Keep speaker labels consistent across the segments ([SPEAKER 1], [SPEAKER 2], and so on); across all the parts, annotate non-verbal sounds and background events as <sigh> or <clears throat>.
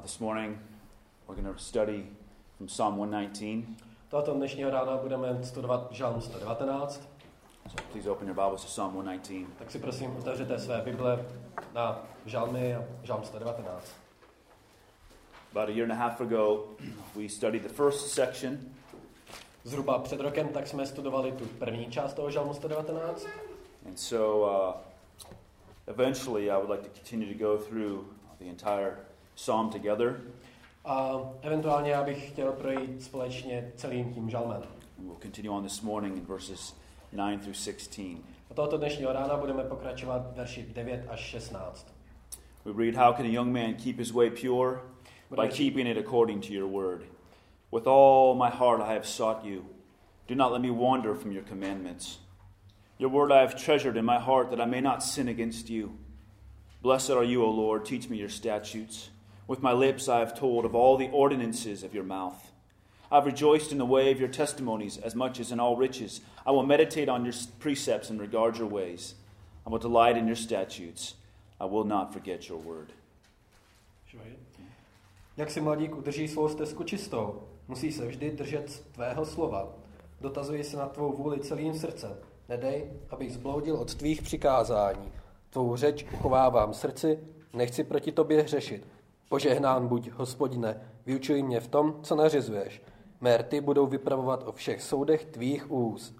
[SPEAKER 1] Uh, this morning, we're going to study from Psalm 119.
[SPEAKER 2] Tohoto dnešního rána budeme studovat Žalm 119,
[SPEAKER 1] So please open your Bibles to Psalm 119.
[SPEAKER 2] tak si prosím otevřete své Bible na Žalmy a Žalm 119.
[SPEAKER 1] About a year and a half ago, we studied the first section,
[SPEAKER 2] Zhruba před rokem tak jsme studovali tu první část toho Žalmu 119
[SPEAKER 1] and so uh, eventually I would like to continue to go through the entire psalm together.
[SPEAKER 2] a eventuálně já bych chtěl projít společně celým tím žalmem.
[SPEAKER 1] We'll continue on this morning in verses 9 through 16.
[SPEAKER 2] A tohoto dnešního rána budeme pokračovat verši 9 až 16.
[SPEAKER 1] We read, How can a young man keep his way pure? By keeping it according to your word. With all my heart I have sought you. Do not let me wander from your commandments. Your word I have treasured in my heart that I may not sin against you. Blessed are you, O Lord. Teach me your statutes. With my lips I have told of all the ordinances of your mouth. I have rejoiced in the way of your testimonies as much as in all riches. I will meditate on your precepts and regard your ways. I will delight in your statutes. I will not forget your word.
[SPEAKER 2] Jak si mladík udrží svou stezku čistou, musí se vždy držet tvého slova. Dotazuji se na tvou vůli celým srdcem. Nedej, abych zbloudil od tvých přikázání. Tvou řeč uchovávám srdci, nechci proti tobě hřešit. Požehnán buď, hospodine, vyučuj mě v tom, co nařizuješ. Mé rty budou vypravovat o všech soudech tvých úst.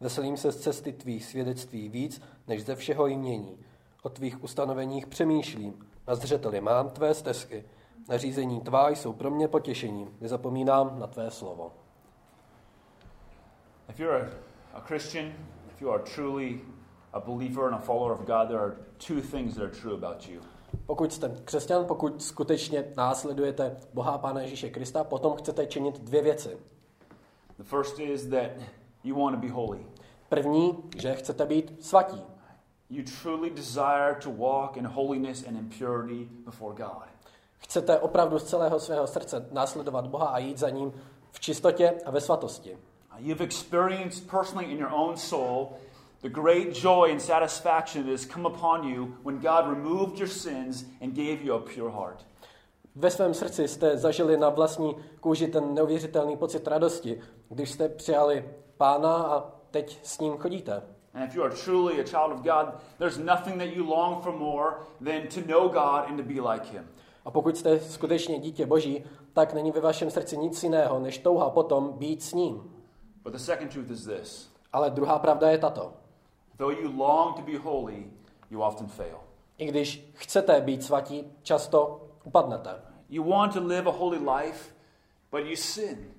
[SPEAKER 2] Veselím se z cesty tvých svědectví víc, než ze všeho jmění. O tvých ustanoveních přemýšlím, na zřeteli mám tvé stezky. Nařízení tvá jsou pro mě potěšením. Nezapomínám na tvé slovo.
[SPEAKER 1] If you're a, Christian, if you are truly a believer and a follower of God, there are two things that are true about you.
[SPEAKER 2] Pokud jste křesťan, pokud skutečně následujete Boha Pána Ježíše Krista, potom chcete činit dvě věci.
[SPEAKER 1] The first is that you want to be holy.
[SPEAKER 2] První, že chcete být svatí.
[SPEAKER 1] You truly desire to walk in holiness and in purity before God.
[SPEAKER 2] Chcete opravdu z celého svého srdce následovat Boha a jít za ním v čistotě a ve svatosti.
[SPEAKER 1] You've experienced personally in your own soul the great joy and satisfaction that has come upon you when God removed your sins and gave you a pure heart.
[SPEAKER 2] Ve svém srdci jste zažili na vlastní kůži ten neuvěřitelný pocit radosti, když jste přijali Pána a teď s ním chodíte.
[SPEAKER 1] And if you are truly a child of God, there's nothing that you long for more than to know God and to be like Him.
[SPEAKER 2] A pokud jste skutečně dítě Boží, tak není ve vašem srdci nic jiného, než touha potom být s ním.
[SPEAKER 1] But the second truth is this
[SPEAKER 2] Ale druhá pravda je tato.
[SPEAKER 1] Though you long to be holy, you often fail.
[SPEAKER 2] I když chcete být svatí, často upadnete.
[SPEAKER 1] You want to live a holy life, but you sin.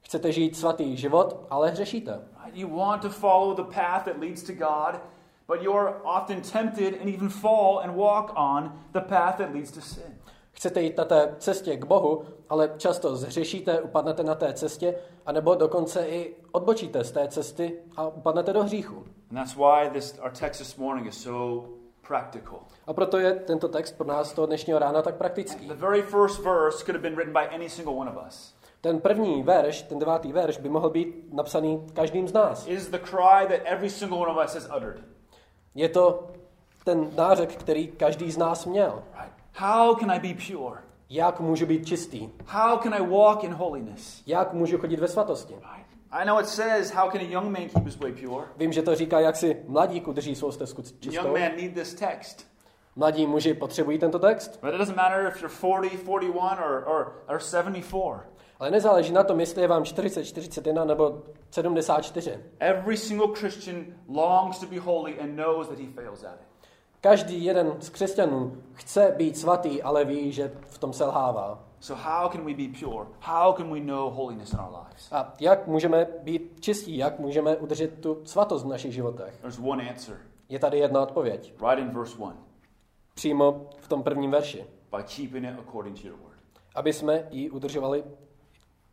[SPEAKER 2] Chcete žít svatý život, ale hřešíte.
[SPEAKER 1] You want to follow the path that leads to God, but you're often tempted and even fall and walk on the path that leads to sin.
[SPEAKER 2] Chcete jít na té cestě k Bohu, ale často zhřešíte, upadnete na té cestě, anebo dokonce i odbočíte z té cesty a upadnete do hříchu.
[SPEAKER 1] And that's why this, our text this morning is so practical.
[SPEAKER 2] A proto je tento text pro nás toho dnešního rána tak praktický.
[SPEAKER 1] The very first verse could have been written by any single one of us.
[SPEAKER 2] Ten první verš, ten devátý verš, by mohl být napsaný každým z nás.
[SPEAKER 1] Is the cry that every single one of us has uttered.
[SPEAKER 2] Je to ten nářek, který každý z nás měl.
[SPEAKER 1] Right? How can I be pure?
[SPEAKER 2] Jak můžu být čistý?
[SPEAKER 1] How can I walk in holiness?
[SPEAKER 2] Jak můžu chodit ve svatosti?
[SPEAKER 1] Right? I know it says, how can a young man keep his way pure?
[SPEAKER 2] Vím, že to říká, jak si mladík udrží svou stezku
[SPEAKER 1] Young
[SPEAKER 2] čistou.
[SPEAKER 1] men need this text.
[SPEAKER 2] Mladí muži potřebují tento text,
[SPEAKER 1] But it doesn't matter if you're 40, 41, or, or, or 74.
[SPEAKER 2] ale nezáleží na tom, jestli je vám 40, 41 nebo 74.
[SPEAKER 1] Every single Christian longs to be holy and knows that he fails at it.
[SPEAKER 2] Každý jeden z křesťanů chce být svatý, ale ví, že v tom selhává.
[SPEAKER 1] So how can we be pure? How can we know holiness in our lives?
[SPEAKER 2] A jak můžeme být čistí, jak můžeme udržet tu svatost v našich životech?
[SPEAKER 1] There's one answer,
[SPEAKER 2] Je tady jedna odpověď.
[SPEAKER 1] right in verse 1.
[SPEAKER 2] Přímo v tom prvním verši.
[SPEAKER 1] By keeping it according to your word.
[SPEAKER 2] Aby jsme ji udržovali,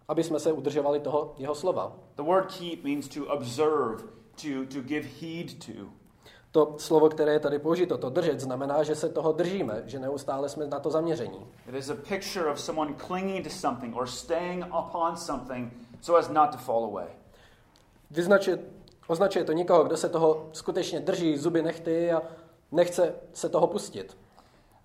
[SPEAKER 2] aby jsme se udržovali toho jeho slova.
[SPEAKER 1] The word keep means to observe, to, to give heed to.
[SPEAKER 2] To slovo, které je tady použito, to držet, znamená, že se toho držíme, že neustále jsme na to zaměření.
[SPEAKER 1] It is a picture of someone clinging to something or staying upon something so as not to fall away.
[SPEAKER 2] Vyznačuje, označuje to někoho, kdo se toho skutečně drží zuby nechty a nechce se toho pustit.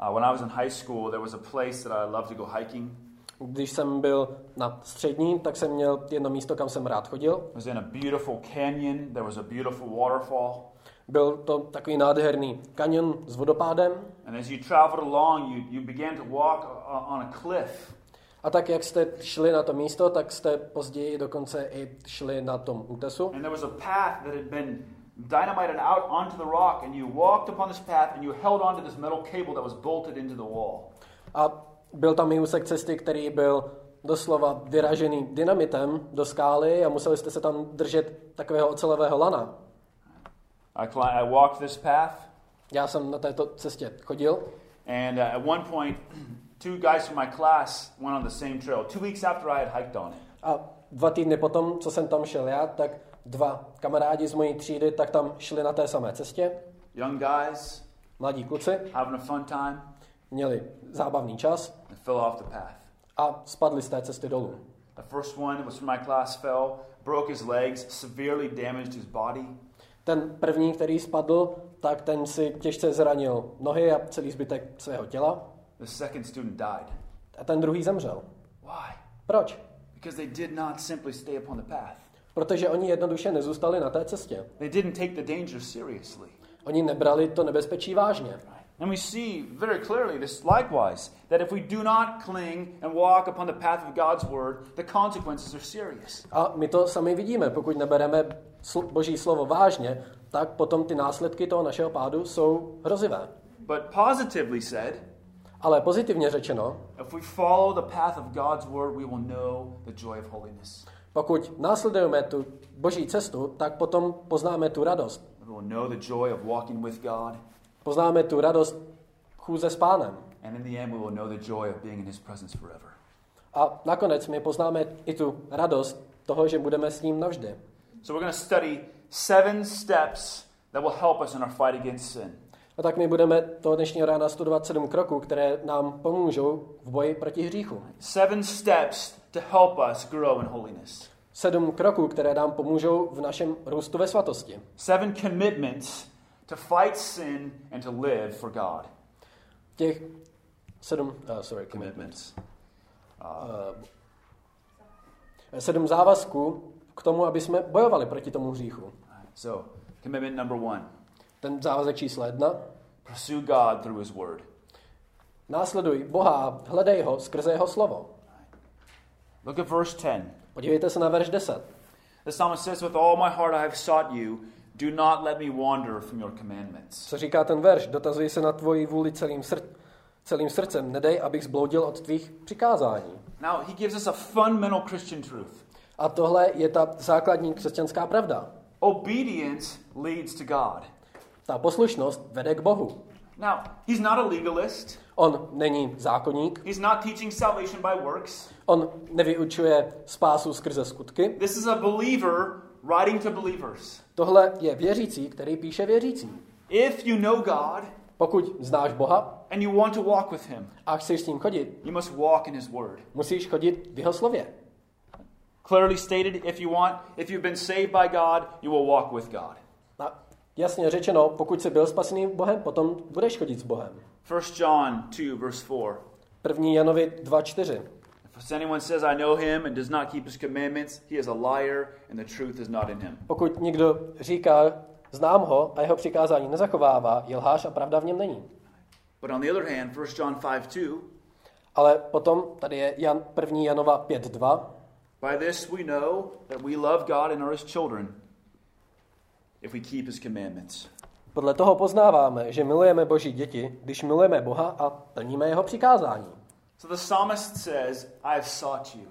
[SPEAKER 1] Uh, when I was in high school, there was a place that I loved to go hiking.
[SPEAKER 2] Když jsem byl na střední, tak jsem měl jedno místo, kam jsem rád chodil.
[SPEAKER 1] It was in a beautiful canyon. There was a beautiful waterfall.
[SPEAKER 2] Byl to takový nádherný kanion s vodopádem.
[SPEAKER 1] And as you traveled along, you, you began to walk on a cliff.
[SPEAKER 2] A tak, jak jste šli na to místo, tak jste později dokonce i šli na tom útesu.
[SPEAKER 1] And there was a path that had been dynamited out onto the rock, and you walked upon this path and you held onto this metal cable that was bolted into the wall.
[SPEAKER 2] A byl tam i úsek cesty, který byl doslova vyražený dynamitem do skály a museli jste se tam držet takového ocelového lana.
[SPEAKER 1] I, cli- I walked this path,
[SPEAKER 2] Já jsem na této cestě chodil
[SPEAKER 1] and uh, at one point, <clears throat> two guys from my class went on the same trail. Two weeks after I had hiked on it.
[SPEAKER 2] a dva týdny potom, co jsem tam šel já, tak dva kamarádi z mojí třídy tak tam šli na té samé cestě.
[SPEAKER 1] Young guys
[SPEAKER 2] Mladí kluci
[SPEAKER 1] having a fun time,
[SPEAKER 2] měli zábavný čas
[SPEAKER 1] and fell off the path.
[SPEAKER 2] a spadli z té cesty dolů.
[SPEAKER 1] The first one was from my class fell, broke his legs, severely damaged his body.
[SPEAKER 2] Ten první, který spadl, tak ten si těžce zranil nohy a celý zbytek svého těla.
[SPEAKER 1] The second student died.
[SPEAKER 2] A ten druhý zemřel.
[SPEAKER 1] Why?
[SPEAKER 2] Proč?
[SPEAKER 1] Because they did not simply stay upon the path.
[SPEAKER 2] Protože oni jednoduše nezůstali na té cestě.
[SPEAKER 1] They didn't take the danger seriously.
[SPEAKER 2] Oni nebrali to nebezpečí vážně.
[SPEAKER 1] And we see very clearly this likewise that if we do not cling and walk upon the path of God's word, the consequences are serious.
[SPEAKER 2] A my to sami vidíme, pokud nebereme boží slovo vážně, tak potom ty následky toho našeho pádu jsou hrozivé.
[SPEAKER 1] But positively said,
[SPEAKER 2] Ale pozitivně řečeno,
[SPEAKER 1] if we follow the path of God's word, we will know the joy of holiness.
[SPEAKER 2] pokud následujeme tu boží cestu, tak potom poznáme tu radost.
[SPEAKER 1] We will know the joy of walking with God.
[SPEAKER 2] Poznáme tu radost chůze s pánem.
[SPEAKER 1] And in the end, we will know the joy of being in his presence forever.
[SPEAKER 2] A nakonec my poznáme i tu radost toho, že budeme s ním navždy.
[SPEAKER 1] So we're going to study seven steps that will help us in our fight against sin.
[SPEAKER 2] A tak my budeme toho dnešního rána studovat sedm kroků, které nám pomůžou v boji proti hříchu.
[SPEAKER 1] Seven steps to help us grow in holiness.
[SPEAKER 2] Sedm kroků, které nám pomůžou v našem růstu ve svatosti.
[SPEAKER 1] Seven commitments to fight sin and to live for God.
[SPEAKER 2] Těch sedm, uh, sorry, commitments.
[SPEAKER 1] Commitments.
[SPEAKER 2] Uh, sedm závazků k tomu, aby jsme bojovali proti tomu hříchu.
[SPEAKER 1] So, commitment number one
[SPEAKER 2] Ten závazek číslo jedna.
[SPEAKER 1] pursue God through his word.
[SPEAKER 2] Následuj Boha hledej ho skrze jeho slovo.
[SPEAKER 1] Look at verse 10.
[SPEAKER 2] Podívejte se na verš 10.
[SPEAKER 1] The psalmist says, With all my heart I have sought you. Do not let me wander from your commandments.
[SPEAKER 2] Co říká ten verš? Dotazuji se na tvoji vůli celým, sr- celým srdcem. Nedej, abych zbloudil od tvých přikázání.
[SPEAKER 1] Now, he gives us a fundamental Christian truth
[SPEAKER 2] A tohle je ta základní křesťanská pravda.
[SPEAKER 1] obedience leads to God.
[SPEAKER 2] Ta poslušnost vede k Bohu.
[SPEAKER 1] Now, he's not a legalist,
[SPEAKER 2] On není zákonník,
[SPEAKER 1] he's not teaching salvation by works.
[SPEAKER 2] on nevyučuje spásu skrze skutky.
[SPEAKER 1] This is a believer writing to believers.
[SPEAKER 2] Tohle je věřící, který píše věřící.
[SPEAKER 1] If you know God
[SPEAKER 2] Pokud znáš Boha
[SPEAKER 1] and you want to walk with him,
[SPEAKER 2] a chceš s ním chodit,
[SPEAKER 1] you must walk in his word.
[SPEAKER 2] musíš chodit v jeho slově.
[SPEAKER 1] Clearly stated, if you want, if you've been saved by God, you will walk with God.
[SPEAKER 2] A jasně řečeno, pokud jsi byl spasený Bohem, potom budeš chodit s Bohem.
[SPEAKER 1] 1 John 2, verse 4.
[SPEAKER 2] 1. Janovi 2.4.
[SPEAKER 1] If anyone says, I know him and does not keep his commandments, he is a liar and the truth is not in him.
[SPEAKER 2] Pokud někdo říká, znám ho a jeho přikázání nezachovává, je lhář a pravda v něm není.
[SPEAKER 1] But on the other hand, 1 John 5, 2,
[SPEAKER 2] Ale potom tady je Jan, 1. Janova 5.2.
[SPEAKER 1] by this we know that we love God and are his children, if we keep his commandments.
[SPEAKER 2] Podle toho poznáváme, že milujeme Boží děti, když milujeme Boha a plníme jeho přikázání.
[SPEAKER 1] So the psalmist says, I have sought you.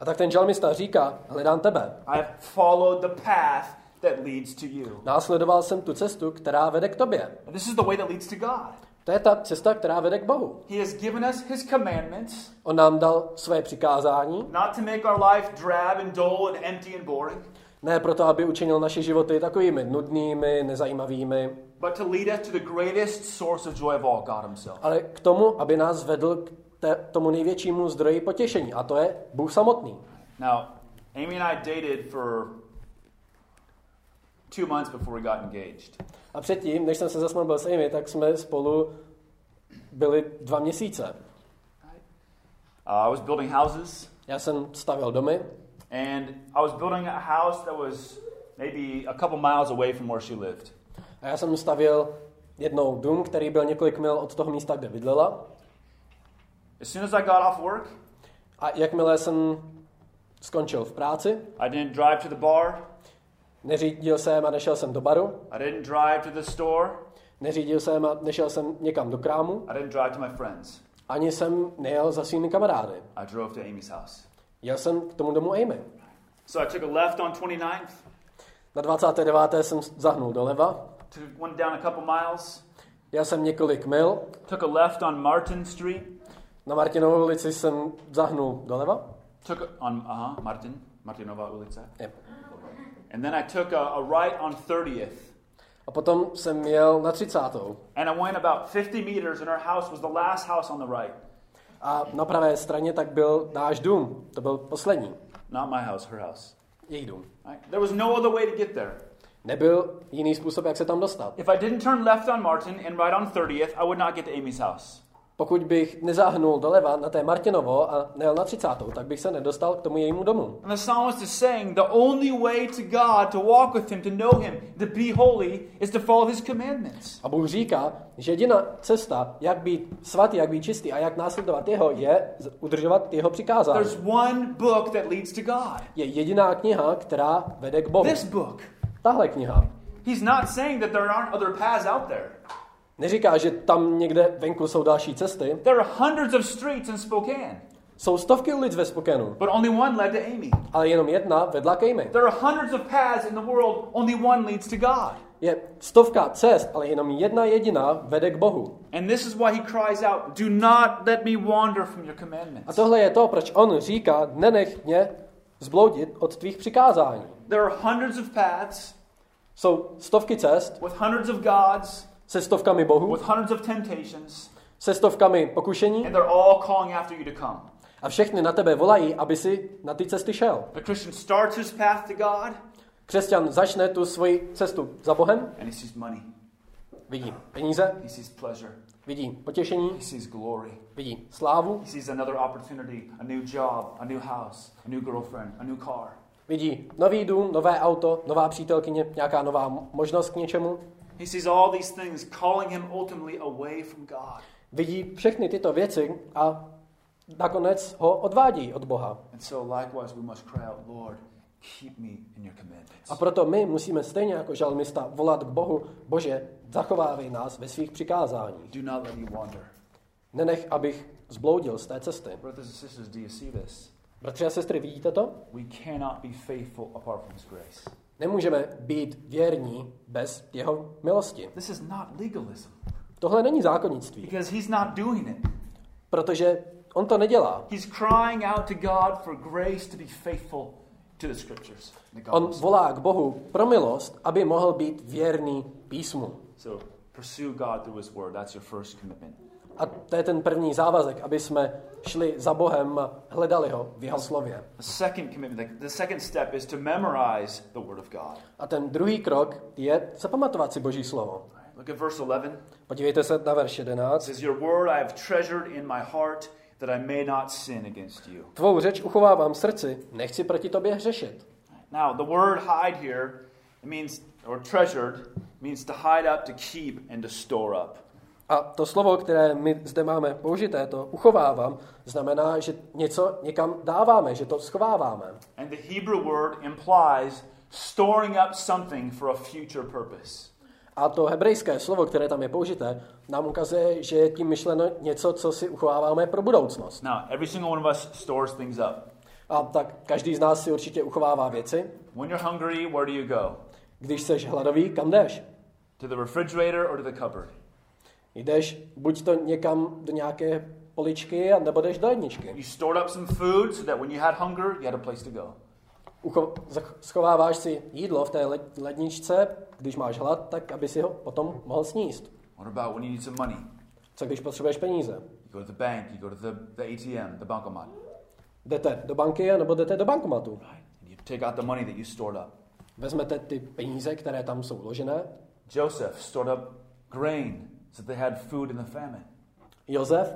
[SPEAKER 2] A tak ten žalmista říká, hledám tebe.
[SPEAKER 1] I have followed the path that leads to you.
[SPEAKER 2] Následoval jsem tu cestu, která vede k tobě.
[SPEAKER 1] And this is the way that leads to God.
[SPEAKER 2] To je ta cesta, která vede k Bohu.
[SPEAKER 1] He has given us his commandments,
[SPEAKER 2] On nám dal své přikázání,
[SPEAKER 1] not to make our life drab and dull and empty and boring,
[SPEAKER 2] ne proto, aby učinil naše životy takovými nudnými, nezajímavými,
[SPEAKER 1] but to lead us to the greatest source of joy of all, God himself.
[SPEAKER 2] ale k tomu, aby nás vedl k té, tomu největšímu zdroji potěšení, a to je Bůh samotný.
[SPEAKER 1] Now, Amy and I dated for two months before we got engaged.
[SPEAKER 2] A předtím, než jsem se zasmluvil s Amy, tak jsme spolu byly dva měsíce.
[SPEAKER 1] Uh, I was building houses,
[SPEAKER 2] Já jsem stavěl domy
[SPEAKER 1] and I was building a house that was maybe a couple miles away from where she lived.
[SPEAKER 2] a já jsem stavěl jednou dům, který byl několik mil od toho místa, kde bydlela.
[SPEAKER 1] As soon as I got off work,
[SPEAKER 2] A jakmile jsem skončil v práci,
[SPEAKER 1] I didn't drive to the bar,
[SPEAKER 2] neřídil jsem a nešel jsem do baru,
[SPEAKER 1] I didn't drive to the store,
[SPEAKER 2] neřídil jsem a nešel jsem někam do krámu,
[SPEAKER 1] I didn't drive to my friends.
[SPEAKER 2] ani jsem nejel za svými kamarády.
[SPEAKER 1] I drove to Amy's house.
[SPEAKER 2] Jel jsem k tomu domu Amy.
[SPEAKER 1] So I took a left on 29th,
[SPEAKER 2] Na 29. jsem zahnul doleva,
[SPEAKER 1] went down a couple miles,
[SPEAKER 2] jel jsem několik mil,
[SPEAKER 1] took a left on Martin Street,
[SPEAKER 2] na Martinovou ulici jsem zahnul doleva.
[SPEAKER 1] took on uh-huh, Martin, Martinova ulice,
[SPEAKER 2] Je.
[SPEAKER 1] and then I took a, a right on 30th.
[SPEAKER 2] A potom jsem jel na 30.
[SPEAKER 1] And I went about 50 meters, and our house was the last house on the right.
[SPEAKER 2] A na pravé straně tak byl náš dům. To byl poslední.
[SPEAKER 1] Not my house, her house.
[SPEAKER 2] Její dům.
[SPEAKER 1] Right? There was no other way to get there.
[SPEAKER 2] Nebyl jiný způsob, jak se tam dostat.
[SPEAKER 1] If I didn't turn left on Martin and right on 30th, I would not get to Amy's house.
[SPEAKER 2] Pokud bych nezahnul doleva na té Martinovo a nejel na 30. tak bych se nedostal k tomu jejímu domu.
[SPEAKER 1] And the psalmist is saying the only way to God, to walk with Him, to know Him, to be holy, is to follow His commandments.
[SPEAKER 2] A Bůh říká, že jediná cesta, jak být svatý, jak být čistý a jak následovat jeho, je udržovat jeho přikázání.
[SPEAKER 1] There's one book that leads to God.
[SPEAKER 2] Je jediná kniha, která vede k Bohu.
[SPEAKER 1] This book.
[SPEAKER 2] Tahle kniha.
[SPEAKER 1] He's not saying that there aren't other paths out there.
[SPEAKER 2] Neříká, že tam někde venku jsou další cesty.
[SPEAKER 1] There are hundreds of streets in Spokane,
[SPEAKER 2] Jsou stovky ulic ve Spokenu,
[SPEAKER 1] but only one led to Amy.
[SPEAKER 2] ale jenom jedna vedla k Amy.
[SPEAKER 1] There are hundreds of paths in the world, only one leads to God.
[SPEAKER 2] Je stovka cest, ale jenom jedna jediná vede k Bohu.
[SPEAKER 1] And this is why he cries out, Do not let me wander from your
[SPEAKER 2] A
[SPEAKER 1] commandments.
[SPEAKER 2] tohle je to, proč on říká, nenech mě zbloudit od tvých přikázání.
[SPEAKER 1] There are hundreds of paths
[SPEAKER 2] Jsou stovky cest
[SPEAKER 1] with hundreds of gods,
[SPEAKER 2] se stovkami bohů,
[SPEAKER 1] with hundreds of temptations,
[SPEAKER 2] se stovkami pokušení
[SPEAKER 1] and they're all calling after you to come.
[SPEAKER 2] a všechny na tebe volají, aby si na ty cesty šel.
[SPEAKER 1] The Christian starts his path to God,
[SPEAKER 2] Křesťan začne tu svoji cestu za Bohem,
[SPEAKER 1] and he sees money,
[SPEAKER 2] vidí peníze,
[SPEAKER 1] he sees pleasure,
[SPEAKER 2] vidí potěšení,
[SPEAKER 1] he sees glory,
[SPEAKER 2] vidí slávu,
[SPEAKER 1] he sees another opportunity, a new job, a new house, a new girlfriend, a new car.
[SPEAKER 2] vidí nový dům, nové auto, nová přítelkyně, nějaká nová možnost k něčemu.
[SPEAKER 1] He sees all these things calling him ultimately away from God.
[SPEAKER 2] Vidí všechny tyto věci a nakonec ho odvádí od Boha.
[SPEAKER 1] And so, likewise, we must cry out, Lord, keep me in your commandments.
[SPEAKER 2] A proto my musíme stejně jako žalmista volat k Bohu, Bože, zachovávej nás ve svých přikázáních.
[SPEAKER 1] Do not let me wander.
[SPEAKER 2] Nenech, abych zbloudil z té cesty.
[SPEAKER 1] Brothers and sisters, do you see this?
[SPEAKER 2] Bratři a sestry, vidíte to?
[SPEAKER 1] We cannot be faithful apart from His grace.
[SPEAKER 2] Nemůžeme být věrní bez jeho milosti.
[SPEAKER 1] This is not legalism
[SPEAKER 2] Tohle není zákonnictví,
[SPEAKER 1] because He's not doing it.
[SPEAKER 2] protože on to nedělá.
[SPEAKER 1] He's crying out to God for grace to be faithful to the scriptures. the
[SPEAKER 2] On volá k Bohu pro milost, aby mohl být věrný písmu.
[SPEAKER 1] So pursue God through His Word. That's your first commitment.
[SPEAKER 2] A to je ten první závazek, aby jsme šli za Bohem hledali ho v jeho slově.
[SPEAKER 1] The second commitment, the, the second step is to memorize the Word of God.
[SPEAKER 2] A ten druhý krok je zapamatovat si Boží slovo.
[SPEAKER 1] Look at verse 11.
[SPEAKER 2] Podívejte se na verš
[SPEAKER 1] It
[SPEAKER 2] 11.
[SPEAKER 1] says, Your word I have treasured in my heart that I may not sin against you.
[SPEAKER 2] Tvou řeč uchovávám v srdci, nechci proti tobě hřešit.
[SPEAKER 1] Now, the word hide here it means, or treasured, means to hide up, to keep, and to store up.
[SPEAKER 2] A to slovo, které my zde máme použité, to uchovávám, znamená, že něco někam dáváme, že to schováváme.
[SPEAKER 1] And the Hebrew word implies storing up something for a future purpose.
[SPEAKER 2] A to hebrejské slovo, které tam je použité, nám ukazuje, že je tím myšleno něco, co si uchováváme pro budoucnost.
[SPEAKER 1] Now, every single one of us stores things up.
[SPEAKER 2] A tak každý z nás si určitě uchovává věci.
[SPEAKER 1] When you're hungry, where do you go?
[SPEAKER 2] Když jsi hladový, kam jdeš?
[SPEAKER 1] To the refrigerator or to the cupboard?
[SPEAKER 2] Jdeš buď to někam do nějaké poličky, nebo jdeš do ledničky.
[SPEAKER 1] You stored up some food so that when you had hunger, you had a place to go.
[SPEAKER 2] Ucho- zach- schováváš si jídlo v té led- ledničce, když máš hlad, tak aby si ho potom mohl sníst.
[SPEAKER 1] What about when you need some money?
[SPEAKER 2] Co když potřebuješ peníze?
[SPEAKER 1] You go to the bank, you go to the, the ATM, the bankomat.
[SPEAKER 2] Jdete do banky nebo jdete do bankomatu.
[SPEAKER 1] Right? And you take out the money that you stored up.
[SPEAKER 2] Vezmete ty peníze, které tam jsou vložené.
[SPEAKER 1] Joseph stored up grain so they had food in the famine.
[SPEAKER 2] Josef,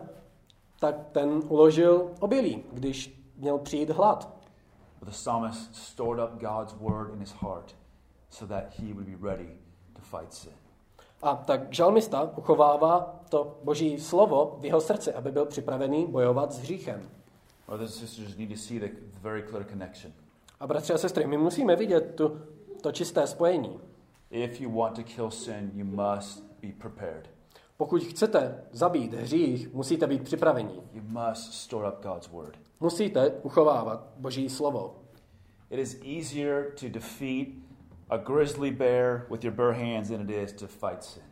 [SPEAKER 2] tak ten uložil obilí, když měl přijít hlad.
[SPEAKER 1] But the psalmist stored up God's word in his heart so that he would be ready to fight sin.
[SPEAKER 2] A tak žalmista uchovává to boží slovo v jeho srdci, aby byl připravený bojovat s hříchem. A bratři a sestry, my musíme vidět tu, to čisté spojení.
[SPEAKER 1] If you want to kill sin, you must be prepared.
[SPEAKER 2] Pokud chcete zabít hřích, musíte být připraveni.
[SPEAKER 1] You must store up God's word.
[SPEAKER 2] Musíte uchovávat boží slovo.
[SPEAKER 1] It is easier to defeat a grizzly bear with your bare hands than it is to fight sin.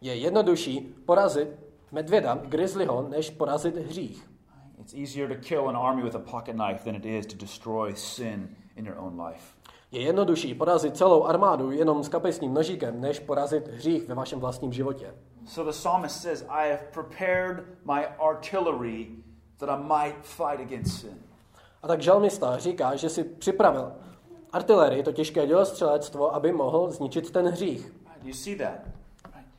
[SPEAKER 2] Je jednodušší porazit medvěda, grizzlyho, než porazit hřích.
[SPEAKER 1] It's easier to kill an army with a pocket knife than it is to destroy sin in your own life.
[SPEAKER 2] Je jednodušší porazit celou armádu jenom s kapesním nožíkem, než porazit hřích ve vašem vlastním životě.
[SPEAKER 1] So the psalmist says, I have prepared my artillery that I might fight against sin.
[SPEAKER 2] A tak žalmista říká, že si připravil artilerii, to těžké dělostřelectvo, aby mohl zničit ten hřích.
[SPEAKER 1] Do you see that?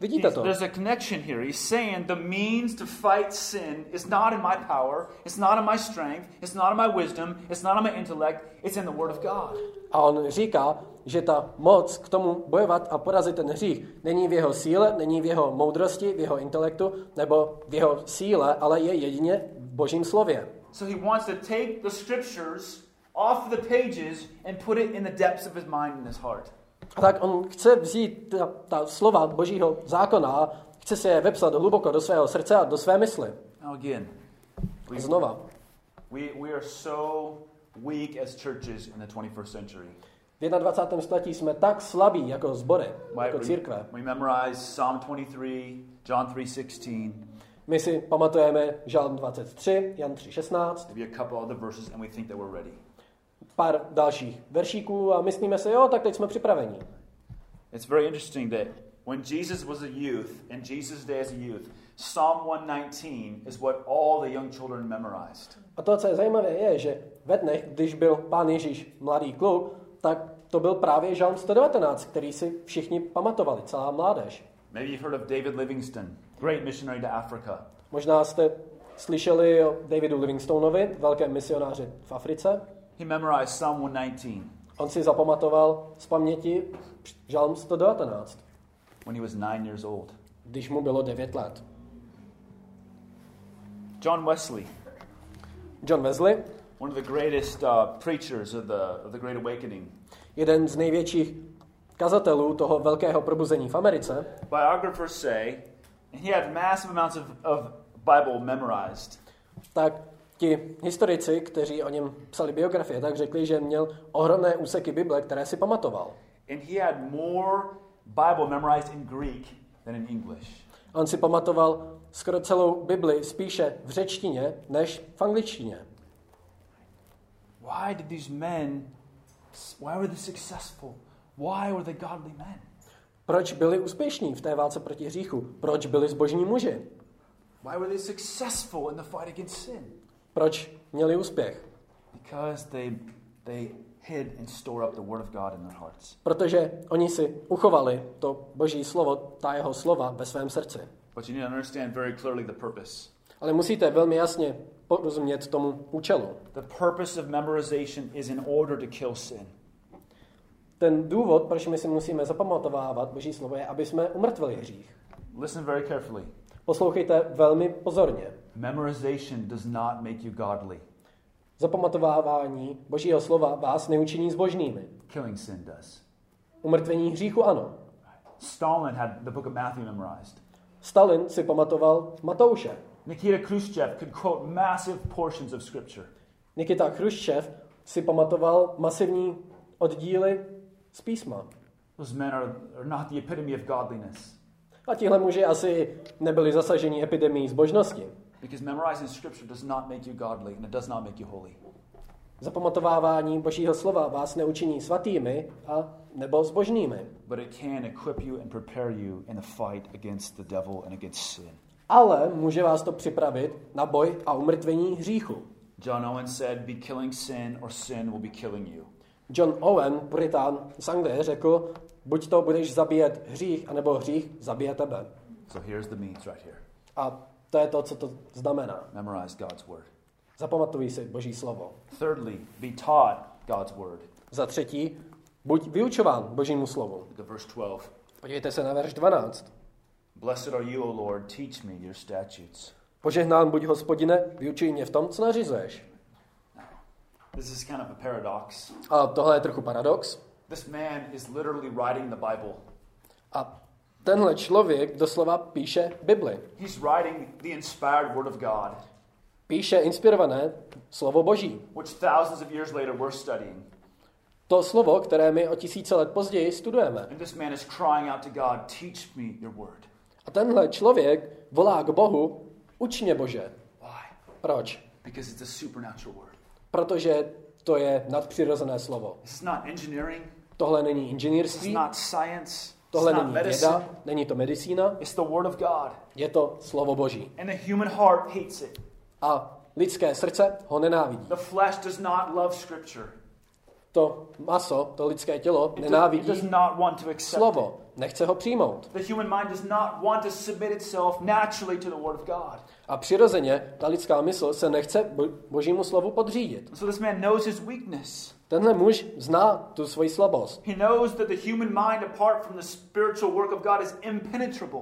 [SPEAKER 2] Vidíte to?
[SPEAKER 1] There's a connection here. He's saying the means to fight sin is not in my power, it's not in my strength, it's not in my wisdom, it's not in my intellect, it's in the Word of God.
[SPEAKER 2] A on říká, že ta moc k tomu bojovat a porazit ten hřích není v jeho síle, není v jeho moudrosti, v jeho intelektu nebo v jeho síle, ale je jedině v božím slově.
[SPEAKER 1] So he wants to take the scriptures off the pages and put it in the depths of his mind and his heart.
[SPEAKER 2] Tak on chce vzít ta, ta slova božího zákona a chce se je vepsat hluboko do svého srdce a do své mysli.
[SPEAKER 1] Again, we,
[SPEAKER 2] znova.
[SPEAKER 1] we, we are so weak as churches in the 21st century.
[SPEAKER 2] V 21. století jsme tak slabí jako sbory,
[SPEAKER 1] Why-
[SPEAKER 2] jako církve.
[SPEAKER 1] we memorize Psalm 23, John 3.16,
[SPEAKER 2] My si pamatujeme Žalm 23, Jan 3.16, pár dalších veršíků a myslíme si, jo, tak teď jsme připraveni.
[SPEAKER 1] It's very interesting that when Jesus was a youth, in Jesus' day as a youth, Psalm 119 is what all the young children memorized.
[SPEAKER 2] A to, co je zajímavé, je, že ve dnech, když byl pán Ježíš mladý kluk, tak to byl právě Žalm 119, který si všichni pamatovali, celá mládež.
[SPEAKER 1] Maybe you've heard of David Livingstone, great missionary to Africa.
[SPEAKER 2] Možná jste slyšeli o Davidu Livingstoneovi, velkém misionáři v Africe.
[SPEAKER 1] He memorized Psalm 119
[SPEAKER 2] On si zapamatoval z paměti Žalm 119,
[SPEAKER 1] when he was nine years old.
[SPEAKER 2] když mu bylo 9 let.
[SPEAKER 1] John Wesley,
[SPEAKER 2] John Wesley,
[SPEAKER 1] one of the greatest uh, preachers of the, of the Great Awakening,
[SPEAKER 2] jeden z největších kazatelů toho velkého probuzení v Americe,
[SPEAKER 1] biographers say he had massive amounts of, of Bible memorized.
[SPEAKER 2] tak ti historici, kteří o něm psali biografie, tak řekli, že měl ohromné úseky Bible, které si pamatoval.
[SPEAKER 1] And he had more Bible memorized in Greek than in English.
[SPEAKER 2] On si pamatoval skoro celou Bibli spíše v řečtině než v angličtině.
[SPEAKER 1] Why did these men, why were they successful? Why were they godly men?
[SPEAKER 2] Proč byli úspěšní v té válce proti hříchu? Proč byli zbožní muži?
[SPEAKER 1] Why were they successful in the fight against sin?
[SPEAKER 2] Proč měli úspěch?
[SPEAKER 1] Because they, they hid and store up the Word of God in their hearts.
[SPEAKER 2] Protože oni si uchovali to boží slovo, ta jeho slova ve svém srdci.
[SPEAKER 1] But you need to understand very clearly the purpose.
[SPEAKER 2] Ale musíte velmi jasně porozumět tomu účelu.
[SPEAKER 1] The purpose of memorization is in order to kill sin.
[SPEAKER 2] Ten důvod, proč my si musíme zapamatovávat boží slovo, je, aby jsme umrtvili hřích.
[SPEAKER 1] Listen very carefully.
[SPEAKER 2] Poslouchejte velmi pozorně.
[SPEAKER 1] Memorization does not make you godly.
[SPEAKER 2] Zapamatovávání božího slova vás neučiní zbožnými.
[SPEAKER 1] Killing sin does.
[SPEAKER 2] Umrtvení hříchu ano.
[SPEAKER 1] Stalin had the book of Matthew memorized.
[SPEAKER 2] Stalin si pamatoval Matouše.
[SPEAKER 1] Nikita Khrushchev could quote massive portions of Scripture.
[SPEAKER 2] Nikita Chruščev si pamatoval masivní oddíly z písma.
[SPEAKER 1] Those men are, are not the epitome of godliness.
[SPEAKER 2] A tihle muži asi nebyli zasaženi epidemií zbožnosti.
[SPEAKER 1] Because memorizing Scripture does not make you godly and it does not make you holy.
[SPEAKER 2] Zapamatovávání božího slova vás neučiní svatými a nebo zbožnými.
[SPEAKER 1] But it can equip you and prepare you in the fight against the devil and against sin.
[SPEAKER 2] Ale může vás to připravit na boj a umrtvení hříchu.
[SPEAKER 1] John Owen said, Be killing sin, or sin will be killing you.
[SPEAKER 2] John Owen, puritán z Anglie, řekl, buď to budeš zabíjet hřích, anebo hřích zabije tebe.
[SPEAKER 1] So here's the means right here.
[SPEAKER 2] A To je to, co to znamená.
[SPEAKER 1] Memorize God's word.
[SPEAKER 2] Zapamatuj si Boží slovo.
[SPEAKER 1] Thirdly, be taught God's word.
[SPEAKER 2] Za třetí, buď vyučován Božímu slovu.
[SPEAKER 1] At verse 12.
[SPEAKER 2] Podívejte se na verš 12.
[SPEAKER 1] Blessed are you, O Lord, teach me your statutes.
[SPEAKER 2] Požehnán buď hospodine, vyučuj mě v tom, co nařizuješ.
[SPEAKER 1] This is kind of a paradox.
[SPEAKER 2] A tohle je trochu paradox.
[SPEAKER 1] This man is literally writing the Bible.
[SPEAKER 2] A tenhle člověk doslova píše Bibli.
[SPEAKER 1] He's writing the inspired word of God,
[SPEAKER 2] Píše inspirované slovo Boží.
[SPEAKER 1] which thousands of years later we're studying.
[SPEAKER 2] To slovo, které my o tisíce let později studujeme.
[SPEAKER 1] And this man is crying out to God, teach me your word.
[SPEAKER 2] A tenhle člověk volá k Bohu, uč mě Bože.
[SPEAKER 1] Why?
[SPEAKER 2] Proč?
[SPEAKER 1] Because it's a supernatural word.
[SPEAKER 2] Protože to je nadpřirozené slovo.
[SPEAKER 1] This is not engineering.
[SPEAKER 2] Tohle není inženýrství,
[SPEAKER 1] not science.
[SPEAKER 2] tohle není věda, není to medicína,
[SPEAKER 1] It's the word of God.
[SPEAKER 2] je to slovo Boží.
[SPEAKER 1] And the human heart hates it.
[SPEAKER 2] A lidské srdce ho nenávidí.
[SPEAKER 1] The flesh does not love scripture.
[SPEAKER 2] To maso, to lidské tělo
[SPEAKER 1] It,
[SPEAKER 2] nenávidí
[SPEAKER 1] does not want to accept
[SPEAKER 2] slovo, nechce ho přijmout.
[SPEAKER 1] The human mind does not want to submit itself naturally to the word of God.
[SPEAKER 2] A přirozeně ta lidská mysl se nechce bo- božímu slovu podřídit.
[SPEAKER 1] So this man knows his weakness.
[SPEAKER 2] Tenhle muž zná tu svoji slabost.
[SPEAKER 1] He knows that the human mind, apart from the spiritual work of God, is impenetrable.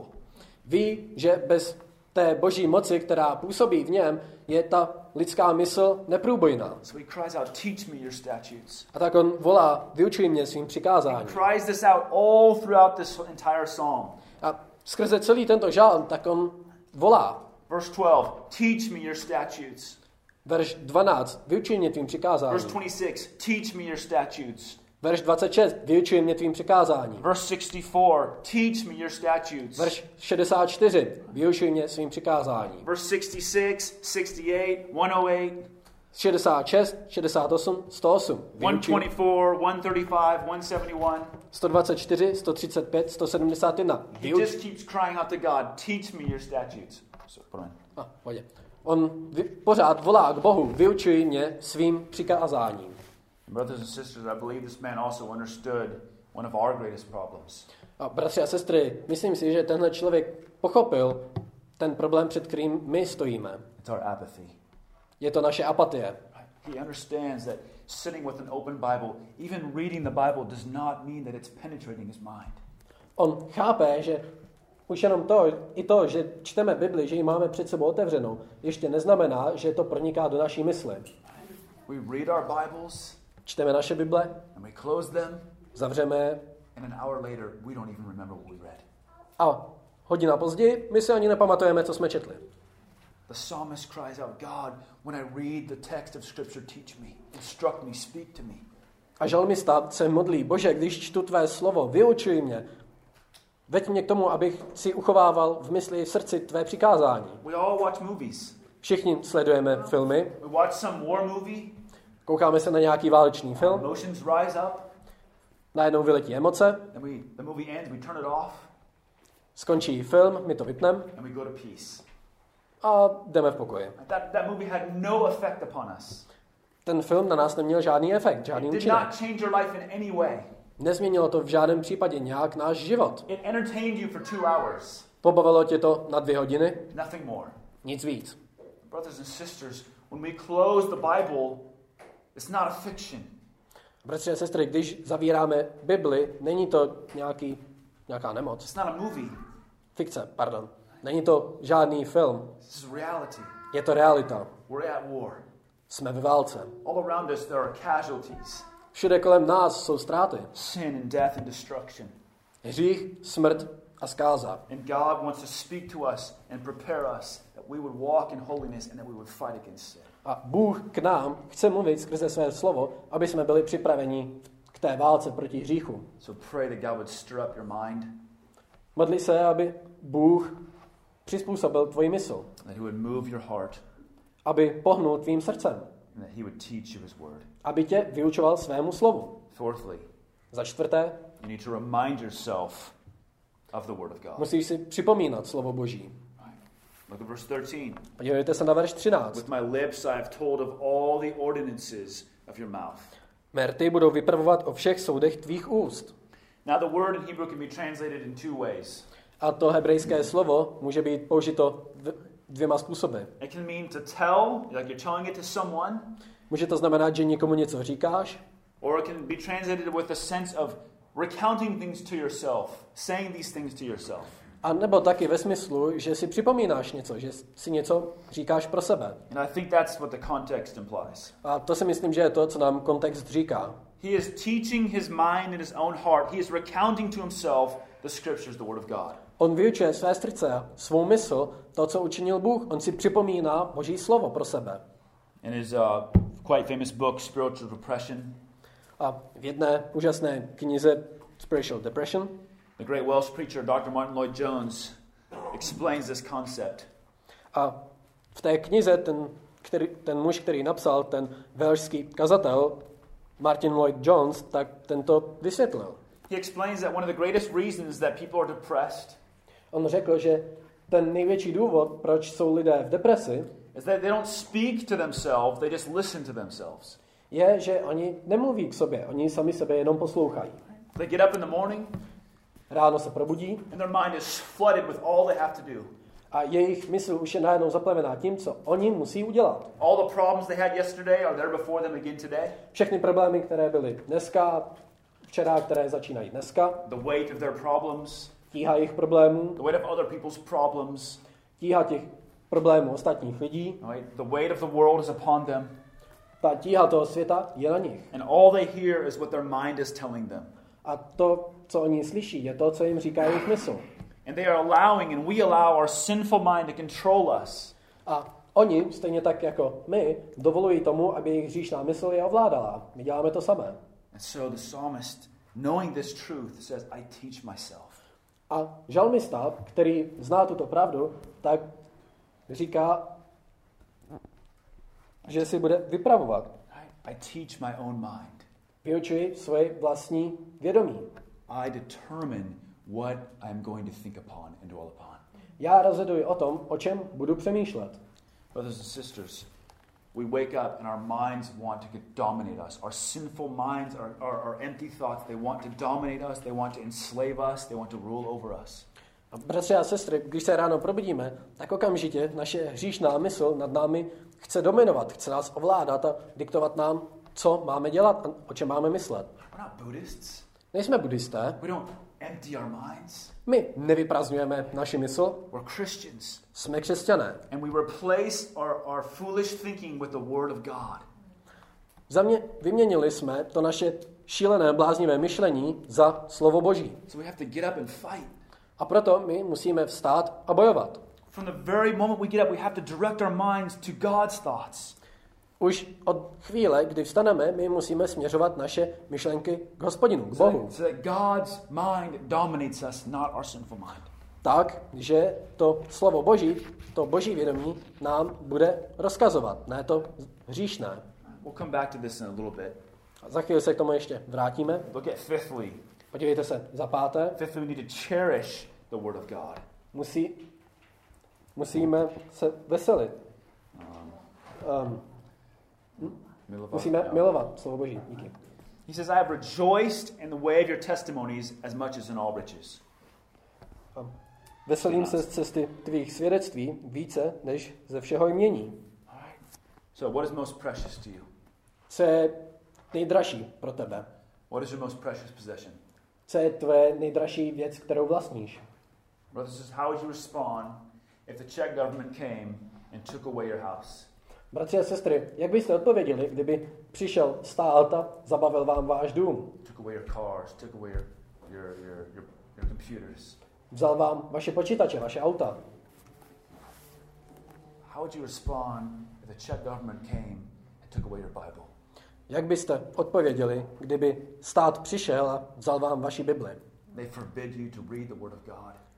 [SPEAKER 2] Ví, že bez té boží moci, která působí v něm, je ta lidská mysl neprůbojná.
[SPEAKER 1] So he cries out, Teach me your statutes.
[SPEAKER 2] A tak on volá, vyučuj mě svým přikázáním.
[SPEAKER 1] cries this out all throughout this entire psalm.
[SPEAKER 2] A skrze celý tento žálm, tak on volá.
[SPEAKER 1] Verse 12, Teach me your statutes.
[SPEAKER 2] Verš 12, vyučuj mě tvým
[SPEAKER 1] Verse
[SPEAKER 2] přikázáním.
[SPEAKER 1] 26, Teach me your statutes.
[SPEAKER 2] Verš 26, vyučuj mě tvým přikázáním.
[SPEAKER 1] Verse 64, Teach me your statutes.
[SPEAKER 2] Verš 64, vyučuj mě svým přikázáním.
[SPEAKER 1] Verse 66, 68, 108,
[SPEAKER 2] 66, 68, 108. Vyučuj
[SPEAKER 1] 124, 135, 171.
[SPEAKER 2] 124, 135, 171.
[SPEAKER 1] He
[SPEAKER 2] Vyuč...
[SPEAKER 1] just keeps crying out to God, Teach me your statutes. So, put 'em in.
[SPEAKER 2] A, pojď. On vy, pořád volá k Bohu, vyučuj mě svým přikázáním.
[SPEAKER 1] Brothers and sisters, I believe this man also understood one of our greatest problems.
[SPEAKER 2] A bratři a sestry, myslím si, že tenhle člověk pochopil ten problém, před kterým my stojíme.
[SPEAKER 1] It's our apathy.
[SPEAKER 2] Je to naše apatie.
[SPEAKER 1] He understands that sitting with an open Bible, even reading the Bible, does not mean that it's penetrating his mind.
[SPEAKER 2] On chápe, že už jenom to, i to, že čteme Bibli, že ji máme před sebou otevřenou, ještě neznamená, že to proniká do naší mysli.
[SPEAKER 1] We read our Bibles
[SPEAKER 2] Čteme naše Bible,
[SPEAKER 1] and we close them,
[SPEAKER 2] zavřeme
[SPEAKER 1] and an hour later, we don't even remember what we read.
[SPEAKER 2] a hodina později my si ani nepamatujeme, co jsme četli.
[SPEAKER 1] The psalmist cries out, God, when I read the text of Scripture, teach me, instruct me, speak to me.
[SPEAKER 2] A žalmista se modlí, Bože, když čtu tvé slovo, vyučuj mě, veď mě k tomu, abych si uchovával v mysli v srdci tvé přikázání.
[SPEAKER 1] We all watch movies.
[SPEAKER 2] Všichni sledujeme filmy,
[SPEAKER 1] We watch some war movie,
[SPEAKER 2] koukáme se na nějaký válečný film,
[SPEAKER 1] emotions rise up,
[SPEAKER 2] najednou vyletí emoce,
[SPEAKER 1] and we, the movie ends, we turn it off,
[SPEAKER 2] skončí film, my to vypneme
[SPEAKER 1] and we go to peace.
[SPEAKER 2] a jdeme v pokoji.
[SPEAKER 1] That, that movie had no effect upon us.
[SPEAKER 2] Ten film na nás neměl žádný efekt, žádný
[SPEAKER 1] It did
[SPEAKER 2] účinek. Nezměnilo to v žádném případě nějak náš život.
[SPEAKER 1] It entertained you for two hours,
[SPEAKER 2] Pobavilo tě to na dvě hodiny,
[SPEAKER 1] nothing more.
[SPEAKER 2] nic víc.
[SPEAKER 1] Brothers and sisters, when we close the Bible, it's not a fiction.
[SPEAKER 2] Bratři a sestry, když zavíráme Bibli, není to nějaký, nějaká nemoc.
[SPEAKER 1] It's not a movie.
[SPEAKER 2] Fikce, pardon. Není to žádný film.
[SPEAKER 1] This is reality.
[SPEAKER 2] Je to realita.
[SPEAKER 1] We're at war.
[SPEAKER 2] Jsme ve válce.
[SPEAKER 1] All around us, there are casualties
[SPEAKER 2] Všude kolem nás jsou ztráty.
[SPEAKER 1] sin and death and destruction.
[SPEAKER 2] Hřích, smrt a zkáza.
[SPEAKER 1] And God wants to speak to us and prepare us that we would walk in holiness and that we would fight against sin.
[SPEAKER 2] A Bůh k nám chce mluvit skrze své slovo, aby jsme byli připraveni k té válce proti hříchu.
[SPEAKER 1] So pray that God would stir up your mind,
[SPEAKER 2] Modli se, aby Bůh přizpůsobil tvoji mysl,
[SPEAKER 1] that He would move your heart,
[SPEAKER 2] aby pohnul tvým srdcem,
[SPEAKER 1] and that He would teach you His word.
[SPEAKER 2] aby tě vyučoval svému slovu.
[SPEAKER 1] Fourthly,
[SPEAKER 2] Za čtvrté,
[SPEAKER 1] you need to remind yourself of the Word of God.
[SPEAKER 2] musíš si připomínat slovo Boží.
[SPEAKER 1] Look at verse 13.
[SPEAKER 2] Podívejte se na verš 13.
[SPEAKER 1] With my lips I have told of all the ordinances of your mouth.
[SPEAKER 2] Merty budou vypravovat o všech soudech tvých úst.
[SPEAKER 1] Now, the word in Hebrew can be translated in two ways.
[SPEAKER 2] A to hebrejské slovo může být použito v dvěma způsoby.
[SPEAKER 1] It can mean to tell, like you're telling it to someone,
[SPEAKER 2] Může to znamenat, že někomu něco říkáš,
[SPEAKER 1] or it can be translated with a sense of recounting things to yourself, saying these things to yourself.
[SPEAKER 2] a nebo taky ve smyslu, že si připomínáš něco, že si něco říkáš pro sebe.
[SPEAKER 1] And I think that's what the context implies.
[SPEAKER 2] A to si myslím, že je to, co nám kontext říká.
[SPEAKER 1] He is teaching his mind and his own heart. He is recounting to himself the scriptures, the Word of God.
[SPEAKER 2] On vyučuje své srdce, svou mysl, to, co učinil Bůh. On si připomíná Boží slovo pro sebe.
[SPEAKER 1] In his uh, quite famous book, Spiritual Depression,
[SPEAKER 2] A v jedné úžasné knize Spiritual Depression
[SPEAKER 1] the great Welsh preacher Dr. Martin Lloyd Jones explains this concept.
[SPEAKER 2] a v té knize ten, který, ten muž, který napsal, ten velšský kazatel Martin Lloyd Jones, tak tento vysvětlil.
[SPEAKER 1] He explains that one of the greatest reasons that people are depressed
[SPEAKER 2] On řekl, že ten největší důvod, proč jsou lidé v depresi,
[SPEAKER 1] is that they don't speak to themselves, they just listen to themselves.
[SPEAKER 2] je, že oni nemluví k sobě, oni sami sebe jenom poslouchají.
[SPEAKER 1] They get up in the morning
[SPEAKER 2] Ráno se probudí
[SPEAKER 1] and their mind is flooded with all they have to do.
[SPEAKER 2] a jejich mysl už je najednou zaplevená tím, co oni musí udělat.
[SPEAKER 1] All the problems they had yesterday are there before them again today.
[SPEAKER 2] Všechny problémy, které byly dneska, včera, které začínají dneska,
[SPEAKER 1] The weight of their problems,
[SPEAKER 2] tíha jejich problémů,
[SPEAKER 1] the weight of other people's problems,
[SPEAKER 2] tíha těch problémů ostatních lidí,
[SPEAKER 1] right? The weight of the world is upon them.
[SPEAKER 2] ta tíha toho světa je na nich.
[SPEAKER 1] And all they hear is what their mind is telling them.
[SPEAKER 2] A to, co oni slyší, je to, co jim říká jejich mysl.
[SPEAKER 1] And they are allowing, and we allow our sinful mind to control us.
[SPEAKER 2] A oni, stejně tak jako my, dovolují tomu, aby jejich hříšná mysl je ovládala. My děláme to samé.
[SPEAKER 1] And so the psalmist, knowing this truth, says, I teach myself.
[SPEAKER 2] A žalmista, který zná tuto pravdu, tak říká, že si bude vypravovat.
[SPEAKER 1] I teach my own mind.
[SPEAKER 2] Vyučuji svoje vlastní vědomí.
[SPEAKER 1] I determine what I'm going to think upon and dwell upon.
[SPEAKER 2] Já rozhoduji o tom, o čem budu přemýšlet.
[SPEAKER 1] Brothers and sisters, we wake up and our minds want to dominate us. Our sinful minds, our, our, our empty thoughts, they want to dominate us, they want to enslave us, they want to rule over us.
[SPEAKER 2] A bratři a sestry, když se ráno probudíme, tak okamžitě naše hříšná mysl nad námi chce dominovat, chce nás ovládat a diktovat nám, co máme dělat a o čem máme myslet.
[SPEAKER 1] We're not Buddhists.
[SPEAKER 2] Nejsme buddhisté,
[SPEAKER 1] We don't empty our minds.
[SPEAKER 2] My nevyprazňujeme naši mysl,
[SPEAKER 1] We're Christians.
[SPEAKER 2] jsme křesťané.
[SPEAKER 1] And we replace our, our foolish thinking with the Word of God.
[SPEAKER 2] Za mě vyměnili jsme to naše šílené, bláznivé myšlení za slovo Boží.
[SPEAKER 1] So we have to get up and fight.
[SPEAKER 2] A proto my musíme vstát a bojovat.
[SPEAKER 1] From the very moment we get up, we have to direct our minds to God's thoughts.
[SPEAKER 2] Už od chvíle, kdy vstaneme, my musíme směřovat naše myšlenky k hospodinu, k Bohu.
[SPEAKER 1] that, so that God's mind dominates us, not our sinful mind.
[SPEAKER 2] Tak, že to slovo Boží, to Boží vědomí nám bude rozkazovat, ne to hříšné.
[SPEAKER 1] We'll come back to this in a little bit.
[SPEAKER 2] A za chvíli se k tomu ještě vrátíme.
[SPEAKER 1] Look at fifthly.
[SPEAKER 2] Podívejte se, za páté,
[SPEAKER 1] Fifthly, we need to cherish the Word of God.
[SPEAKER 2] musí, musíme se veselit. Um,
[SPEAKER 1] Milovat-
[SPEAKER 2] musíme
[SPEAKER 1] no.
[SPEAKER 2] milovat slovo Boží. Díky.
[SPEAKER 1] He says, I have rejoiced in the way of your testimonies as much as in all riches.
[SPEAKER 2] Veselím se z cesty tvých svědectví více než ze všeho jmění.
[SPEAKER 1] So, what is most precious to you?
[SPEAKER 2] Co je nejdražší pro tebe?
[SPEAKER 1] What is your most precious possession?
[SPEAKER 2] Co je tvoje nejdražší věc, kterou vlastníš?
[SPEAKER 1] Brothers how would you respond if the Czech government came and took away your house?
[SPEAKER 2] Bratři a sestry, jak byste odpověděli, kdyby přišel stát a zabavil vám váš dům? Vzal vám vaše počítače, vaše auta? Jak byste odpověděli, kdyby stát přišel a vzal vám vaši Bibli?